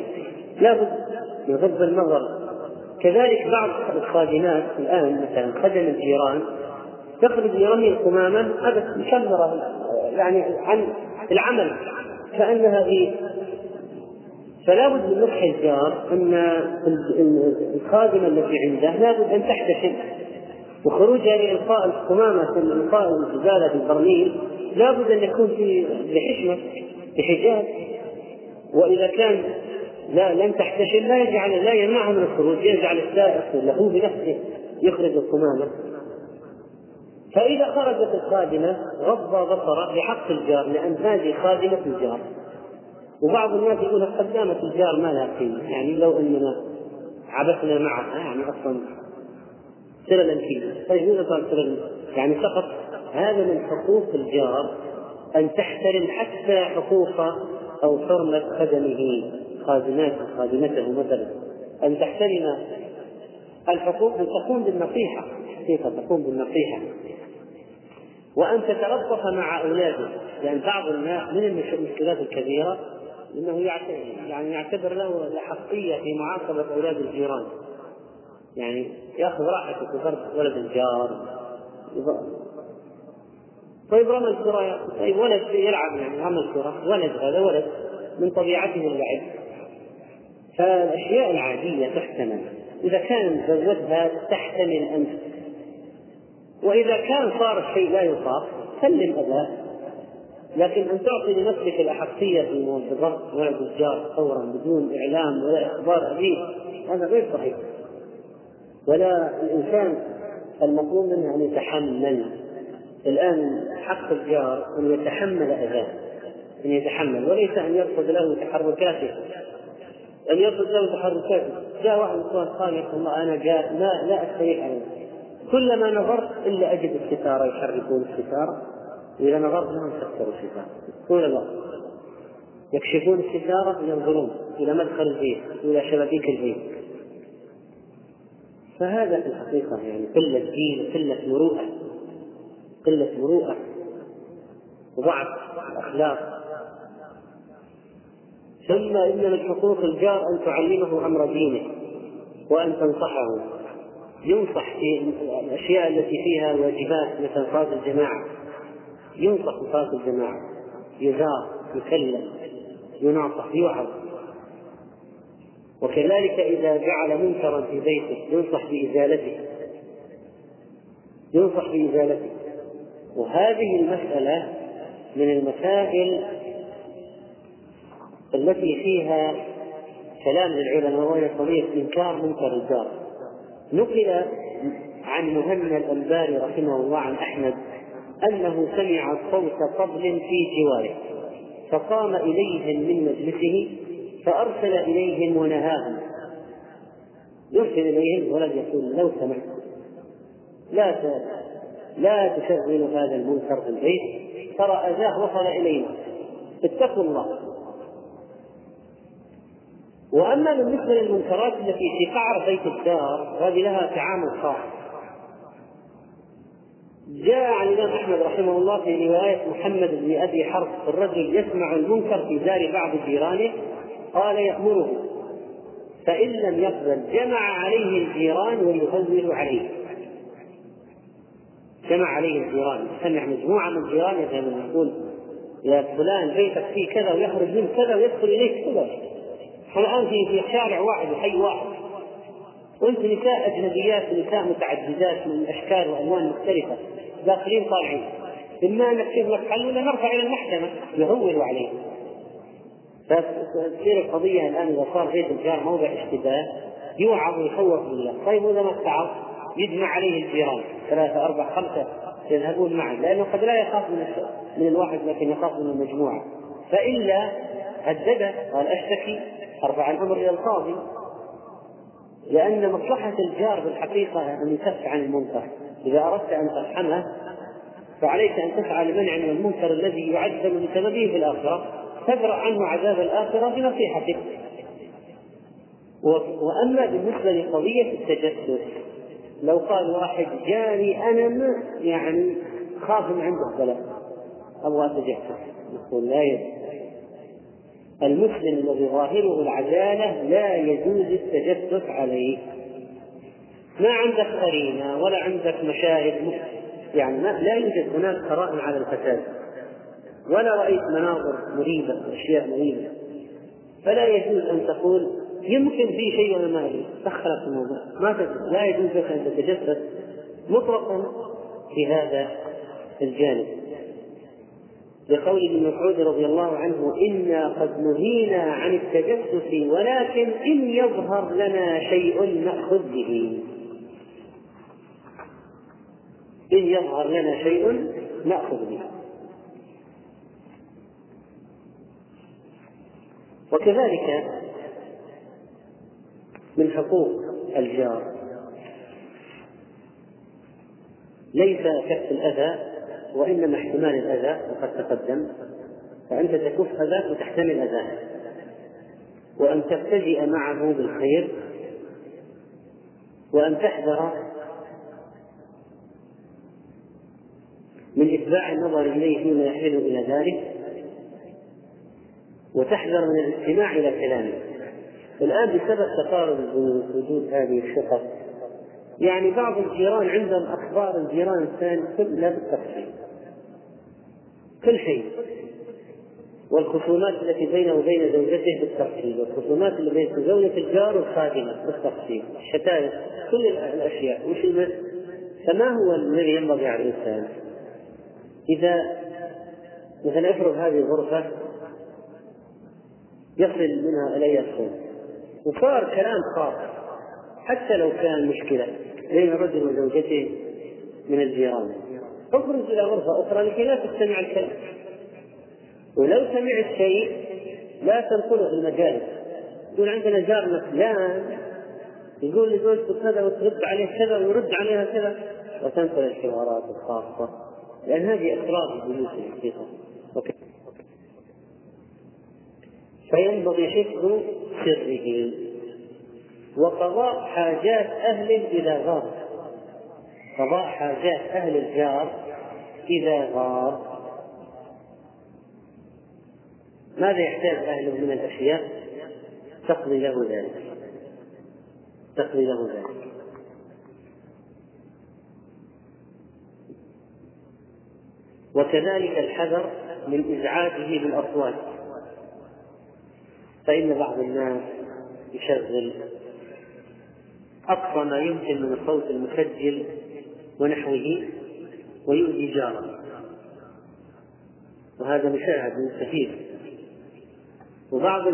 لا بد من غض النظر. كذلك بعض الخادمات الآن مثلا خدم الجيران تخرج يرمي القمامة هذا مشمرة يعني عن العمل كأنها في فلا بد من نصح الجار أن الخادمة التي عنده لا بد أن تحتشم. وخروجها لإلقاء القمامة إلقاء الزبالة في البرميل لا بد أن يكون في بحشمة بحجاب وإذا كان لا لم تحتشم لا يجعل لا يمنعه من الخروج يجعل السائق له بنفسه يخرج القمامة فإذا خرجت الخادمة غض بصره بحق الجار لأن هذه خادمة الجار. وبعض الناس يقول قدامة الجار ما لها قيمة. يعني لو أننا عبثنا معها يعني أصلا سللا فيه ماذا صار سللا يعني فقط هذا من حقوق الجار أن تحترم حتى حقوق أو حرمة خدمه. خادماته خادمته مثلا. أن تحترم الحقوق أن تقوم بالنصيحة. حقيقة تقوم بالنصيحة؟ وأن تتلطف مع أولاده. لأن بعض الناس من المشكلات الكبيرة أنه يعني يعتبر له الأحقية في معاقبة أولاد الجيران. يعني يأخذ راحته في ضرب ولد الجار. طيب رمى الكرة طيب ولد يلعب يعني رمى الكرة ولد هذا ولد من طبيعته اللعب فالأشياء العادية تحتمل. إذا كان زودها تحتمل أن وإذا كان صار الشيء لا يطاق سلم أباه. لكن أن تعطي لنفسك الأحقية في بضغط ولد الجار فورا بدون إعلام ولا إخبار أبيه هذا غير صحيح. ولا الإنسان المطلوب منه أن يتحمل. الآن حق الجار أن يتحمل أذاه أن يتحمل وليس أن يرفض له تحركاته. أن يرفض له تحركاته جاء واحد من قال يا الله أنا جاء لا لا أستريح عليه كلما نظرت إلا أجد الستارة يحركون الستارة. وإذا نظرت لهم كسروا الستارة. طول الوقت يكشفون الستارة ينظرون إلى مدخل البيت إلى شبابيك البيت فهذا في الحقيقة يعني قلة دين قلة مروءة. قلة مروءة. وضعف الأخلاق. ثم إن من حقوق الجار أن تعلمه أمر دينه وأن تنصحه. ينصح في الأشياء التي فيها واجبات مثل صلاة الجماعة. ينصح بصلاة الجماعة. يزار يكلم يناصح يوعظ. وكذلك إذا جعل منكرا في بيته ينصح بإزالته. ينصح بإزالته. وهذه المسألة من المسائل التي فيها كلام للعلماء وهي قضية إنكار منكر الجار. نقل عن مهنا الأنباري رحمه الله عن أحمد أنه سمع صوت طبل في جواره فقام إليهم من مجلسه فأرسل إليهم ونهاهم. يرسل إليهم ولم يقول لو سمحت لا لا تشغلوا هذا المنكر في البيت ترى أذاه وصل إلينا. اتقوا الله. وأما بالنسبة للمنكرات التي في قعر بيت الدار هذه لها تعامل خاص جاء عن الإمام أحمد رحمه الله في رواية محمد بن أبي حرب الرجل يسمع المنكر في دار بعض جيرانه قال يأمره فإن لم يقبل جمع عليه الجيران ويهول عليه. جمع عليه الجيران سمع مجموعة من الجيران يقول يا فلان بيتك فيه كذا ويخرج منه كذا ويدخل اليك كذا. الآن في في شارع واحد وحي واحد. وأنت نساء أجنبيات ونساء متعددات من أشكال وألوان مختلفة. داخلين طالعين. أن نكتب لك حل ولا نرفع إلى المحكمة. يهولوا عليه فتصير القضية الآن إذا صار بيت الجار موضع اشتباه يوعظ ويخوف بالله. طيب وإذا ما استعظ؟ يجمع عليه الجيران. ثلاثة أربعة خمسة يذهبون معا لأنه قد لا يخاف من من الواحد لكن يخاف من المجموعة. فإلا هدده قال أشتكي ارفع الامر إلى القاضي لأن مصلحة الجار في الحقيقة أن يكف عن المنكر. إذا أردت أن ترحمه فعليك أن تسعى لمنع من المنكر الذي يعذب بسببه في الآخرة. تدرا عنه عذاب الآخرة بنصيحتك. وأما بالنسبة لقضية التجسس لو قال واحد جاني ما يعني خاف من عنده بلاء أبغى اتجسس نقول لا يجوز. المسلم الذي ظاهره العدالة لا يجوز التجسس عليه. ما عندك قرينة ولا عندك مشاهد يعني ما لا يوجد هناك قرائن على الفساد. ولا رأيت مناظر مريبة أشياء مريبة. فلا يجوز أن تقول يمكن في شيء ولا ما أدري. دخلت الموضوع. ما لا يجوز لك أن تتجسس مطلقا في هذا الجانب. لقول ابن مسعود رضي الله عنه إنا قد نهينا عن التجسس ولكن إن يظهر لنا شيء نأخذ به. إن يظهر لنا شيء نأخذ به. وكذلك من حقوق الجار. ليس كف الأذى وإنما احتمال الأذى وقد تقدم فأنت تكف أذاك وتحتمل أذاه. وأن تبتدئ معه بالخير وأن تحذر من إتباع النظر إليه فيما يحيل إلى ذلك وتحذر من الاستماع إلى كلامه. الآن بسبب تقارب وجود هذه الشقق يعني بعض الجيران عندهم أخبار الجيران الثاني كلها بالتفصيل. كل شيء. والخصومات التي بينه وبين زوجته بالتفصيل والخصومات اللي بين زوجة الجار والخادمة بالتفصيل الشتائم كل الأشياء. وش فما هو الذي ينبغي على الإنسان؟ إذا مثلا افرض هذه الغرفة يصل منها إلي الصوت وصار كلام خاص حتى لو كان مشكلة بين الرجل وزوجته من الجيران. اخرج إلى غرفة أخرى لكي لا تستمع الكلام. ولو سمعت شيء لا تنقله في المجالس. يقول عندنا جارنا فلان يقول لزوجته كذا وترد عليه كذا ويرد عليها كذا وتنقل الحوارات الخاصة. لأن هذه أسرار البيوت الحقيقة. فينبغي حفظ سره. وقضاء حاجات أهله إذا غاب. قضاء حاجات أهل الجار إذا غاب ماذا يحتاج أهله من الأشياء؟ تقضي له ذلك. تقضي له ذلك. وكذلك الحذر من إزعاجه بالأصوات. فإن بعض الناس يشغل أقصى ما يمكن من الصوت المسجل ونحوه ويؤذي جاره. وهذا مشاهد كثير وبعض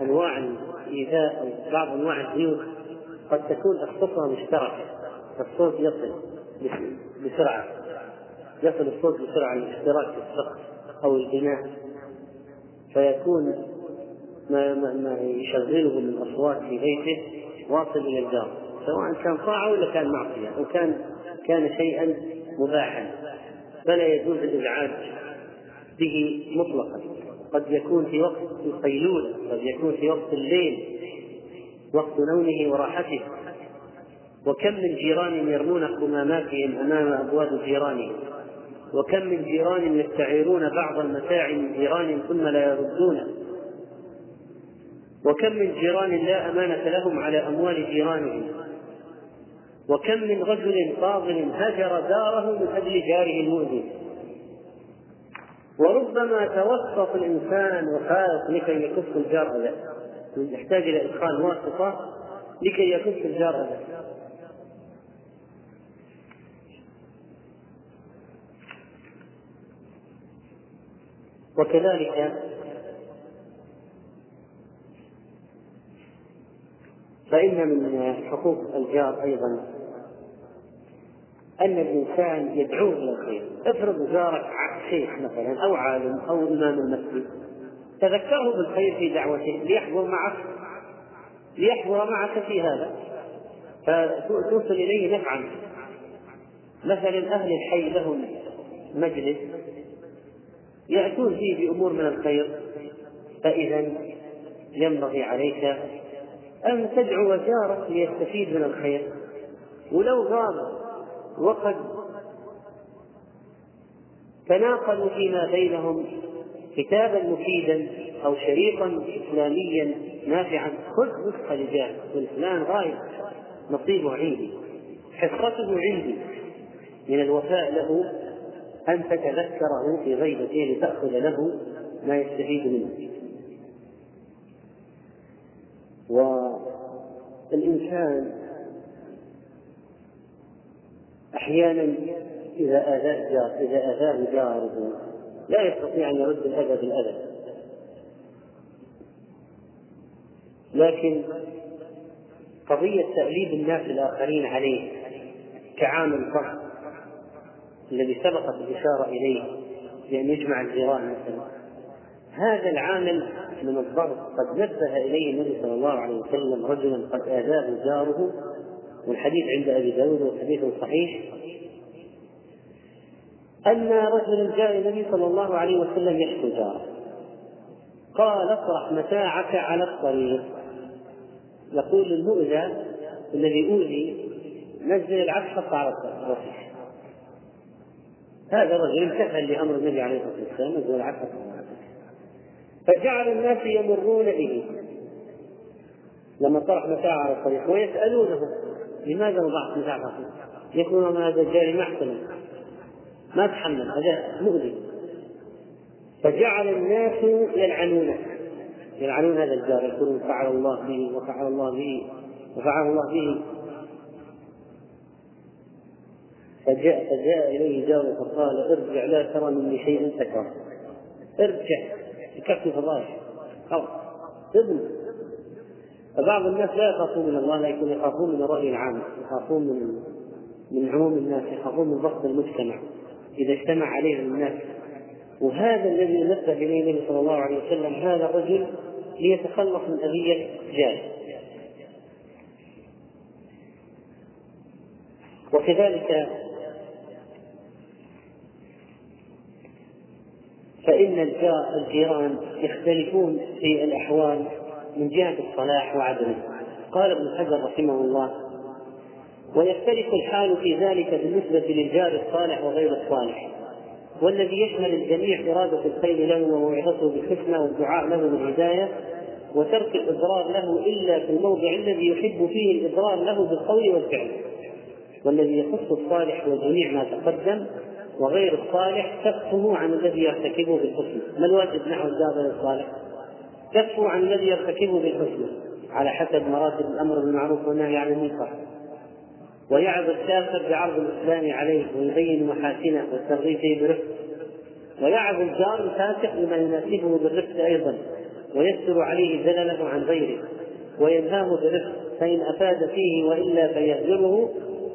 أنواع الإيذاء أو بعض أنواع البيوت قد تكون اسقفها مشتركة. الصوت يصل بسرعة. يصل الصوت بسرعة الاشتراك في السقف أو البناء فيكون ما, ما, ما يشغله من أصوات في بيته واصل إلى الجار. سواء كان طاعة ولا كان معصية أو كان كان شيئا مباحا. فلا يجوز الازعاج به مطلقا. قد يكون في وقت القيلولة قد يكون في وقت الليل وقت نومه وراحته. وكم من جيران يرمون قماماتهم أمام أبواب جيرانهم وكم من جيران يستعيرون بعض المتاع من جيران ثم لا يردونه وكم من جيران لا أمانة لهم على أموال جيرانهم. وكم من رجل فاضل هجر داره من أجل جاره المؤذي وربما توسط الإنسان وخاف لكي يكف الجار أذى يحتاج إلى إدخال واسطة لكي يكف الجار أذى وكذلك فإن من حقوق الجار أيضا أن الإنسان يدعوه إلى الخير. افرض جارك شيخ مثلا أو عالم أو إمام المسجد. تذكره بالخير في دعوته ليحضر معك ليحضر معك في هذا. فتوصل إليه نفعا. مثلا أهل الحي لهم مجلس يأتون فيه بأمور من الخير. فإذا ينبغي عليك أن تدعو جارك ليستفيد من الخير. ولو غاب وقد تناقلوا فيما بينهم كتابا مفيدا أو شريطا اسلاميا نافعا. خذ نسخة لجاه فلان غايب نصيبه عندي. حصته عندي. من الوفاء له أن تتذكره في غيبته لتأخذ له ما يستفيد منه. والإنسان أحيانا إذا آذاه جار إذا آذاه جاره لا يستطيع أن يرد الأذى بالأذى. لكن قضية تأليب الناس الآخرين عليه كعامل الضغط الذي سبقت الإشارة إليه بأن يجمع الجيران مثلا هذا العامل من الضغط قد نبه إليه النبي صلى الله عليه وسلم رجلا قد آذاه جاره والحديث عند أبي داود وحديث صحيح. أن رجلا جاء النبي صلى الله عليه وسلم يشكو جاره. قال اطرح متاعك على الطريق. يقول المؤذى الذي أوذي نزل العبد حط على الطريق هذا الرجل امتثل لأمر النبي عليه الصلاة والسلام نزل العبد حط على فجعل الناس يمرون به. لما طرح متاعه على الطريق ويسألونه. لماذا وضعت متاعك يقولون هذا جاري محسن ما تحمل هذا مؤذي. فجعل الناس يلعنونه. يلعنون هذا الجار يقولون فعل الله به وفعل الله به وفعل الله به. فجاء فجاء إليه جاره فقال ارجع لا ترى مني شيئا تكره. ارجع يكفي فضائح خلاص ابن. فبعض الناس لا يخافون من الله لكن يخافون من الرأي العام يخافون من من عموم الناس يخافون من ضغط المجتمع إذا اجتمع عليهم الناس. وهذا الذي نبه إليه النبي صلى الله عليه وسلم هذا الرجل ليتخلص من أذية جاه وكذلك فإن الجيران يختلفون في الأحوال. من جهة الصلاح وعدمه. قال ابن حجر رحمه الله ويختلف الحال في ذلك بالنسبة للجار الصالح وغير الصالح والذي يشمل الجميع إرادة الخير له وموعظته بالحسنى والدعاء له بالهداية وترك الإضرار له إلا في الموضع الذي يحب فيه الإضرار له بالقول والفعل والذي يخص الصالح وجميع ما تقدم وغير الصالح كفه عن الذي يرتكبه بالحسنى. ما الواجب نحو الجار الصالح؟ كفه عن الذي يرتكبه بالحسنى على حسب مراتب الأمر بالمعروف والنهي عن المنكر. ويعظ الكافر بعرض الإسلام عليه ويبين محاسنه والترغيب فيه برفق ويعظ الجار الفاسق بما يناسبه بالرفق أيضا ويستر عليه زلله عن غيره. وينهاه برفق فإن أفاد فيه وإلا فيهجره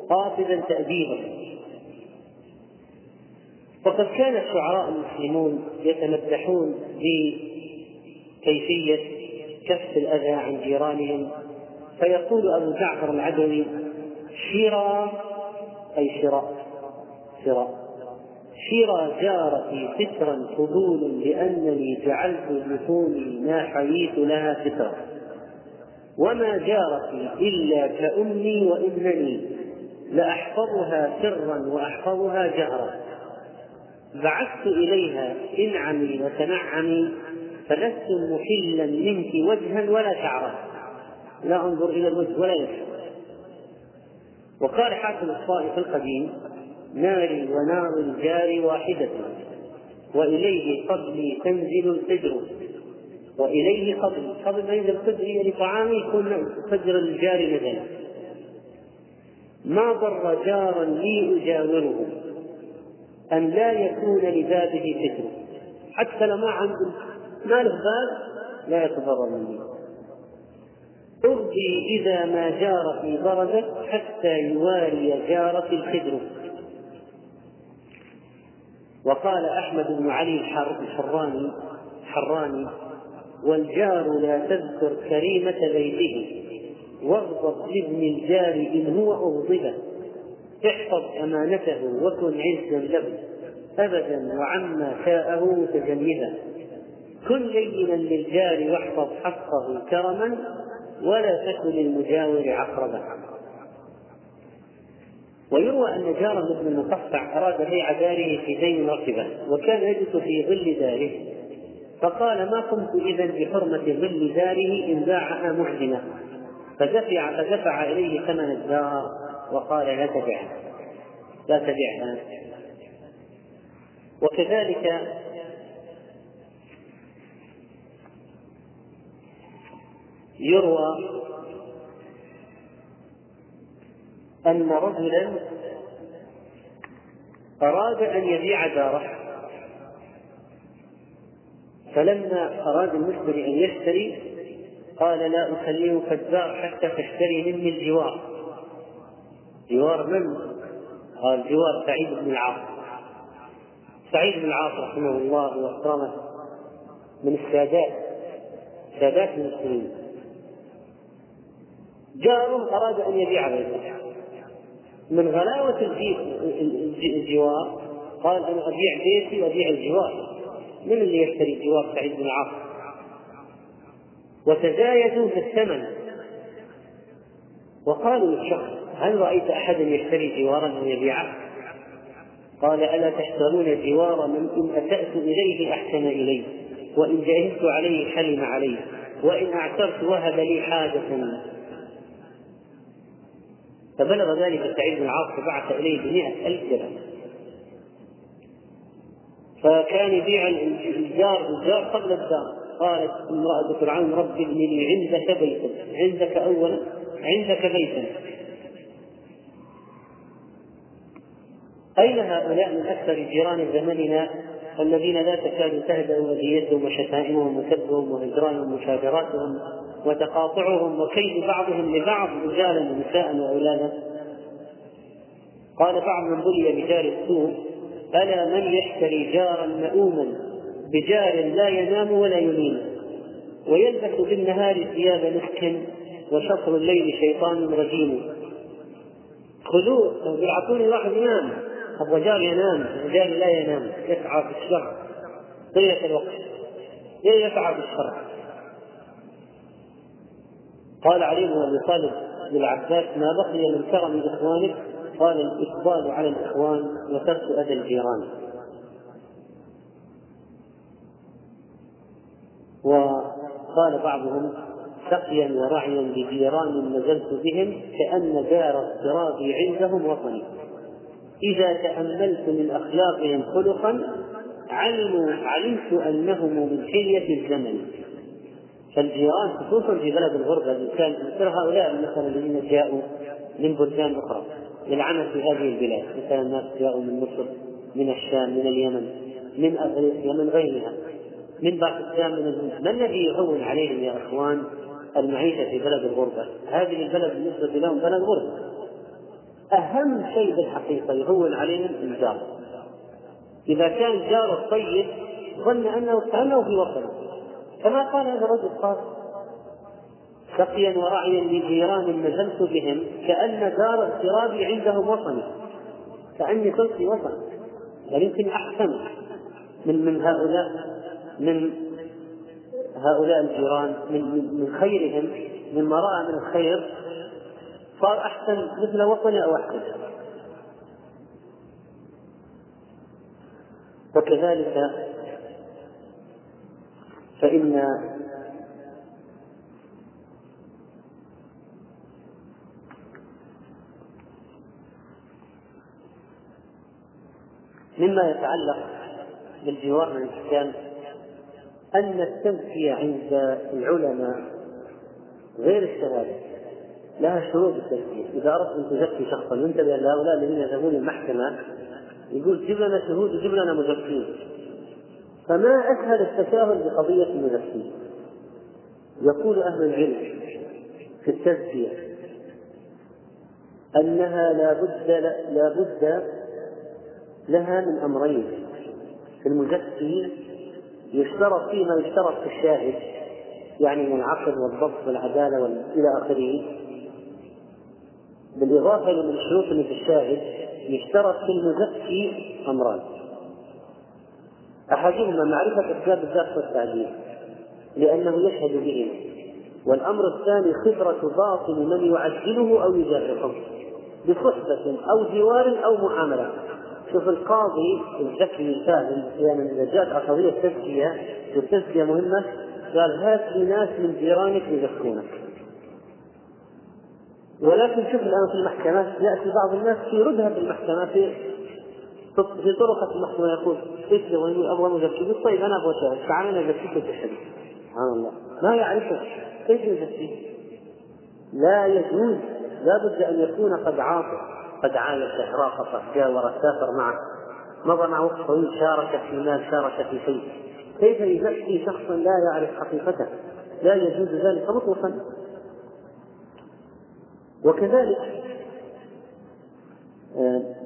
قاصدا تأديبه وقد كان الشعراء المسلمون يتمدحون بكيفية كف الأذى عن جيرانهم. فيقول أبو جعفر العدوي شرى أي شراء شراء. شرى جارتي سترا فضول لأنني جعلت لحومي ما حييت لها سترا. وما جارتي إلا كأمي وإنني لأحفظها سرا وأحفظها جهرا. بعثت إليها إنعمي وتنعمي فلست محلا منك وجها ولا شعرا. لا أنظر إلى الوجه ولا يشعر وقال حاكم الطائف القديم ناري ونار الجار واحدة وإليه قبلي تنزل الفجر وإليه قبل قبل ما ينزل الفجر يعني طعامي يكون فجر الجار نزل ما ضر جارا لي أجاوره أن لا يكون لبابه فكر حتى لو ما عنده ما له باب لا يتضرر مني أرضي إذا ما جارتي بردت حتى يواري جارتي الخدر وقال أحمد بن علي الحراني حراني والجار لا تذكر كريمة بيته. واغضب لابن الجار إن هو أغضبه. احفظ أمانته وكن عزا له. أبدا وعما شاءه متجنبا كن لينا للجار واحفظ حقه كرما ولا تكن للمجاور عقربا ويروى أن جارا بن المقطع أراد بيع داره في دين ركبة وكان يجلس في ظل داره فقال ما قمت إذا بحرمة ظل داره إن باعها معدمة. فدفع فدفع إليه ثمن الدار وقال لا تبعها لا تبعها وكذلك يروى أن رجلا أراد أن يبيع داره فلما أراد المشتري أن يشتري قال لا أخليك الدار حتى تشتري مني الجوار. جوار من؟ قال جوار سعيد بن العاص. سعيد بن العاص رحمه الله وأكرمه من السادات سادات المسلمين. جار أراد أن يبيع بيته. من غلاوة الجوار قال أنا أبيع بيتي وأبيع الجوار. من اللي يشتري جوار سعيد بن العاص وتزايدوا في الثمن. وقالوا للشخص هل رأيت أحدا يشتري جوارا أو يبيعه؟ قال ألا تشترون جوار من إن أسأت إليه أحسن إليه وإن جهزت عليه حلم عليه وإن أعترت وهب لي حاجة. فبلغ ذلك سعيد بن العاص فبعث إليه بمئة ألف درهم. فكان يبيع الجار بالجار قبل الدار قالت امرأة فرعون رب ابن لي عندك بيتا. عندك أولا عندك بيتا. أين هؤلاء من أكثر جيران زمننا الذين لا تكاد تهدأ أذيتهم وشتائمهم وسبهم وهجرانهم ومشاجراتهم؟ وتقاطعهم وكيد بعضهم لبعض رجالا ونساء وأولادا. قال بعض من بلي بجار السوء ألا من يشتري جارا مؤوما بجار لا ينام ولا ينيم ويلبس بالنهار ثياب مسك وشطر الليل شيطان رجيم. خذوه يعطوني واحد ينام أبغى جار ينام رجال لا ينام يسعى في الشر طيلة الوقت يسعى في الشر. قال علي بن أبي طالب للعباس ما بقي من كرم إخوانك؟ قال الإقبال على الإخوان وترك أذى الجيران. وقال بعضهم سقيا ورعيا لجيران نزلت بهم كأن دار اضطرابي عندهم وطني. إذا تأملت من أخلاقهم خلقا علموا علمت أنهم من حلية الزمن. فالجيران خصوصا في بلد الغربة الإنسان مثل هؤلاء مثلا الذين جاءوا من بلدان أخرى للعمل في هذه البلاد. مثلا الناس جاءوا من مصر من الشام من اليمن من أفريقيا من غيرها من باكستان من الهند. ما الذي يهون عليهم يا إخوان المعيشة في بلد الغربة؟ هذه البلد بالنسبة لهم بلد غربة. أهم شيء بالحقيقة يهون عليهم الجار. إذا كان جاره طيب ظن أنه كأنه في وطنه. كما قال هذا الرجل؟ قال سقيا ورعيا لجيران نزلت بهم كأن دار اغترابي عندهم وطني. كأني في وطن. بل يمكن أحسن من من هؤلاء من هؤلاء الجيران من من خيرهم مما رأى من الخير صار أحسن مثل وطني أو أحسن. وكذلك فإن مما يتعلق بالجوار من الإحكام أن التزكية عند العلماء غير الشهادة لها شروط التزكية إذا أردت أن تزكي شخصا وانتبه لهؤلاء الذين يذهبون المحكمة يقول جيب لنا شهود وجيب لنا مزكين فما أسهل التساهل بقضية المزكين يقول أهل العلم في التزكية أنها لا بد لا بد لها من أمرين. في المزكي يشترط فيه ما يشترط في الشاهد يعني من العقل والضبط والعدالة إلى آخره. بالإضافة لمن الشروط اللي في الشاهد يشترط في المزكي أمران. أحدهما معرفة أسباب الذات والتعديل لأنه يشهد بهم. والأمر الثاني خبرة باطن من يعدله أو يجرحه بصحبة أو جوار أو معاملة. شوف القاضي الذكي الفاهم يعني إذا جاءت قضية تزكية والتزكية مهمة قال هات لي ناس من جيرانك يزكونك. ولكن شوف الآن في المحكمات يأتي بعض الناس في ردها في المحكمة في في طرقة المحكمة يقول وين أبغى مزكي طيب أنا أبغى شاهد. تعال أنا ازكيك بالشهاده سبحان الله. ما يعرفه. كيف يزكي لا يجوز لا بد أن يكون قد عاطف قد عايش رافق جاور سافر معه. مضى معه وقت طويل شارك في مال شارك في شيء. كيف يزكي شخصا لا يعرف حقيقته؟ لا يجوز ذلك مطلقا. وكذلك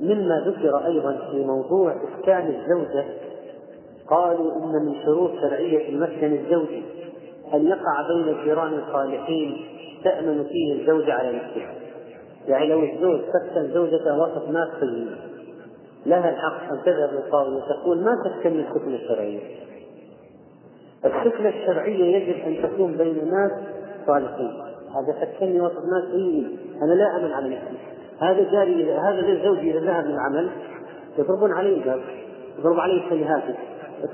مما ذكر أيضا في موضوع اسكان الزوجة قالوا إن من شروط شرعية المسكن الزوجي أن يقع بين الجيران الصالحين تأمن فيه الزوجه على نفسها يعني لو الزوج سكن زوجته وسط ناس طيبين لها الحق أن تذهب للقاضي وتقول ما تسكن السكنه الشرعيه السكنه الشرعيه يجب أن تكون بين ناس صالحين. هذا سكنني وسط ناس طيبين أنا لا أمن على نفسي هذا جاري هذا الزوج اذا ذهب للعمل يضربون عليه الباب يضرب عليه السيئات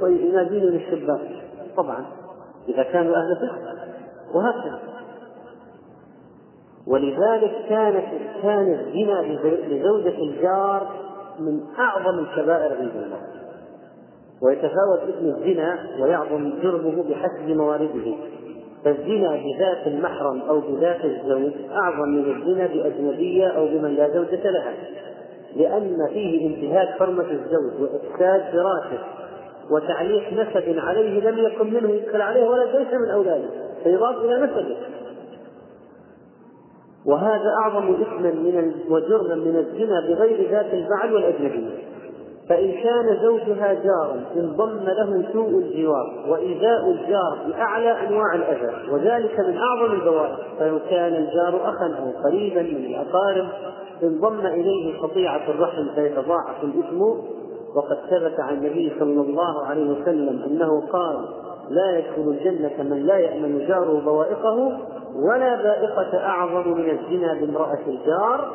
يناديني من الشباك. طبعا إذا كانوا أهل فقه. وهكذا. ولذلك كانت كان الزنا لزوجة الجار من أعظم الكبائر عند الله. ويتفاوت اسم الزنا ويعظم جرمه بحسب موارده فالزنا بذات المحرم أو بذات الزوج أعظم من الزنا بأجنبية أو بمن لا زوجة لها. لأن فيه انتهاك حرمة الزوج وإفساد فراشه وتعليق نسب عليه لم يكن منه يدخل عليه ولا ليس من أولاده فيضاف إلى نسبه. وهذا أعظم إثما من وجرما من الزنا بغير ذات البعل والأجنبية. فإن كان زوجها جارا انضم له سوء الجوار وإيذاء الجار بأعلى أنواع الأذى وذلك من أعظم البوائق فلو كان الجار أخا أو قريبا من الأقارب انضم إليه قطيعة الرحم فيتضاعف الإثم. وقد ثبت عن النبي صلى الله عليه وسلم أنه قال لا يدخل الجنة من لا يأمن جاره بوائقه ولا بائقة أعظم من الزنا بامرأة الجار.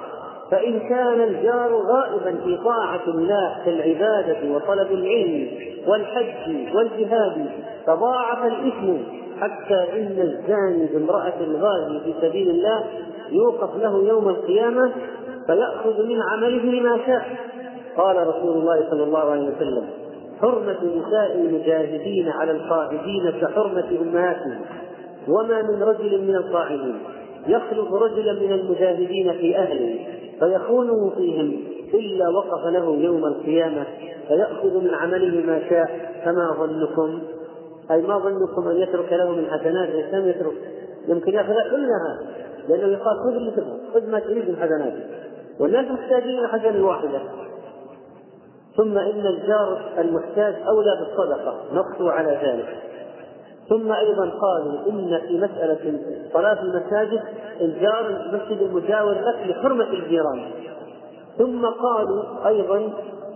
فإن كان الجار غائبا في طاعة الله كالعبادة وطلب العلم والحج والجهاد تضاعف الإثم حتى إن الزاني بامرأة الغازي في سبيل الله يوقف له يوم القيامة فيأخذ من عمله ما شاء. قال رسول الله صلى الله عليه وسلم حرمة نساء المجاهدين على القائدين كحرمة أمهاتهم. وما من رجل من القاعدين يخلف رجلا من المجاهدين في أهله. فيخونه فيهم إلا وقف له يوم القيامة فيأخذ من عمله ما شاء فما ظنكم؟ أي ما ظنكم أن يترك له من حسنات؟ الإسلام يترك؟ يمكن يأخذ كلها لأنه يقال خذ اللي تبغى خذ ما تريد من حسناته والناس محتاجين حسنة واحدة. ثم إن الجار المحتاج أولى بالصدقة نقصوا على ذلك. ثم أيضا قالوا إن في مسألة صلاة المساجد الجار المسجد المجاور لك لحرمة الجيران. ثم قالوا أيضا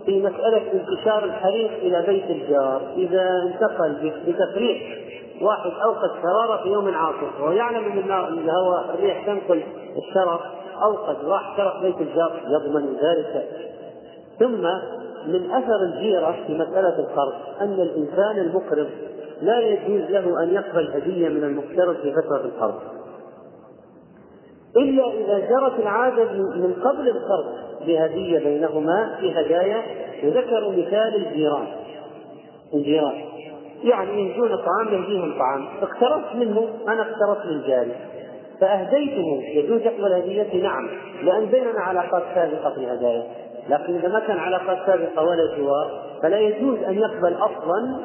في مسألة انتشار الحريق إلى بيت الجار. إذا انتقل بتفريح واحد أوقد شرارة في يوم عاصف وهو يعلم أن الهواء الريح تنقل الشرر أوقد راح شرف بيت الجار يضمن ذلك. ثم من أثر الجيرة في مسألة القرض أن الإنسان المقرض لا يجوز له أن يقبل هدية من المقترض في فترة القرض. إلا إذا جرت العادة من قبل القرض بهدية بينهما في هدايا وذكروا مثال الجيران. الجيران. يعني يهدون طعام يهديهم طعام. اقترضت منه أنا اقترضت من جاري. فأهديته. يجوز يقبل هديتي نعم. لأن بيننا علاقات سابقة في الهدايا. لكن إذا ما كان علاقات سابقة ولا جوار فلا يجوز أن يقبل أصلا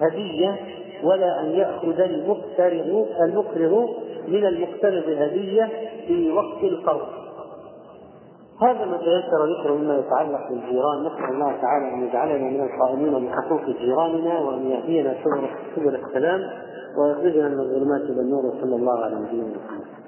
هدية ولا أن يأخذ المقترض المقرض من المقترض هدية في وقت القرض هذا ما تيسر ذكره مما يتعلق بالجيران. نسأل الله تعالى أن يجعلنا من القائمين بحقوق جيراننا وأن يهدينا سبل السلام ويخرجنا من الظلمات إلى النور. صلى الله على نبينا محمد.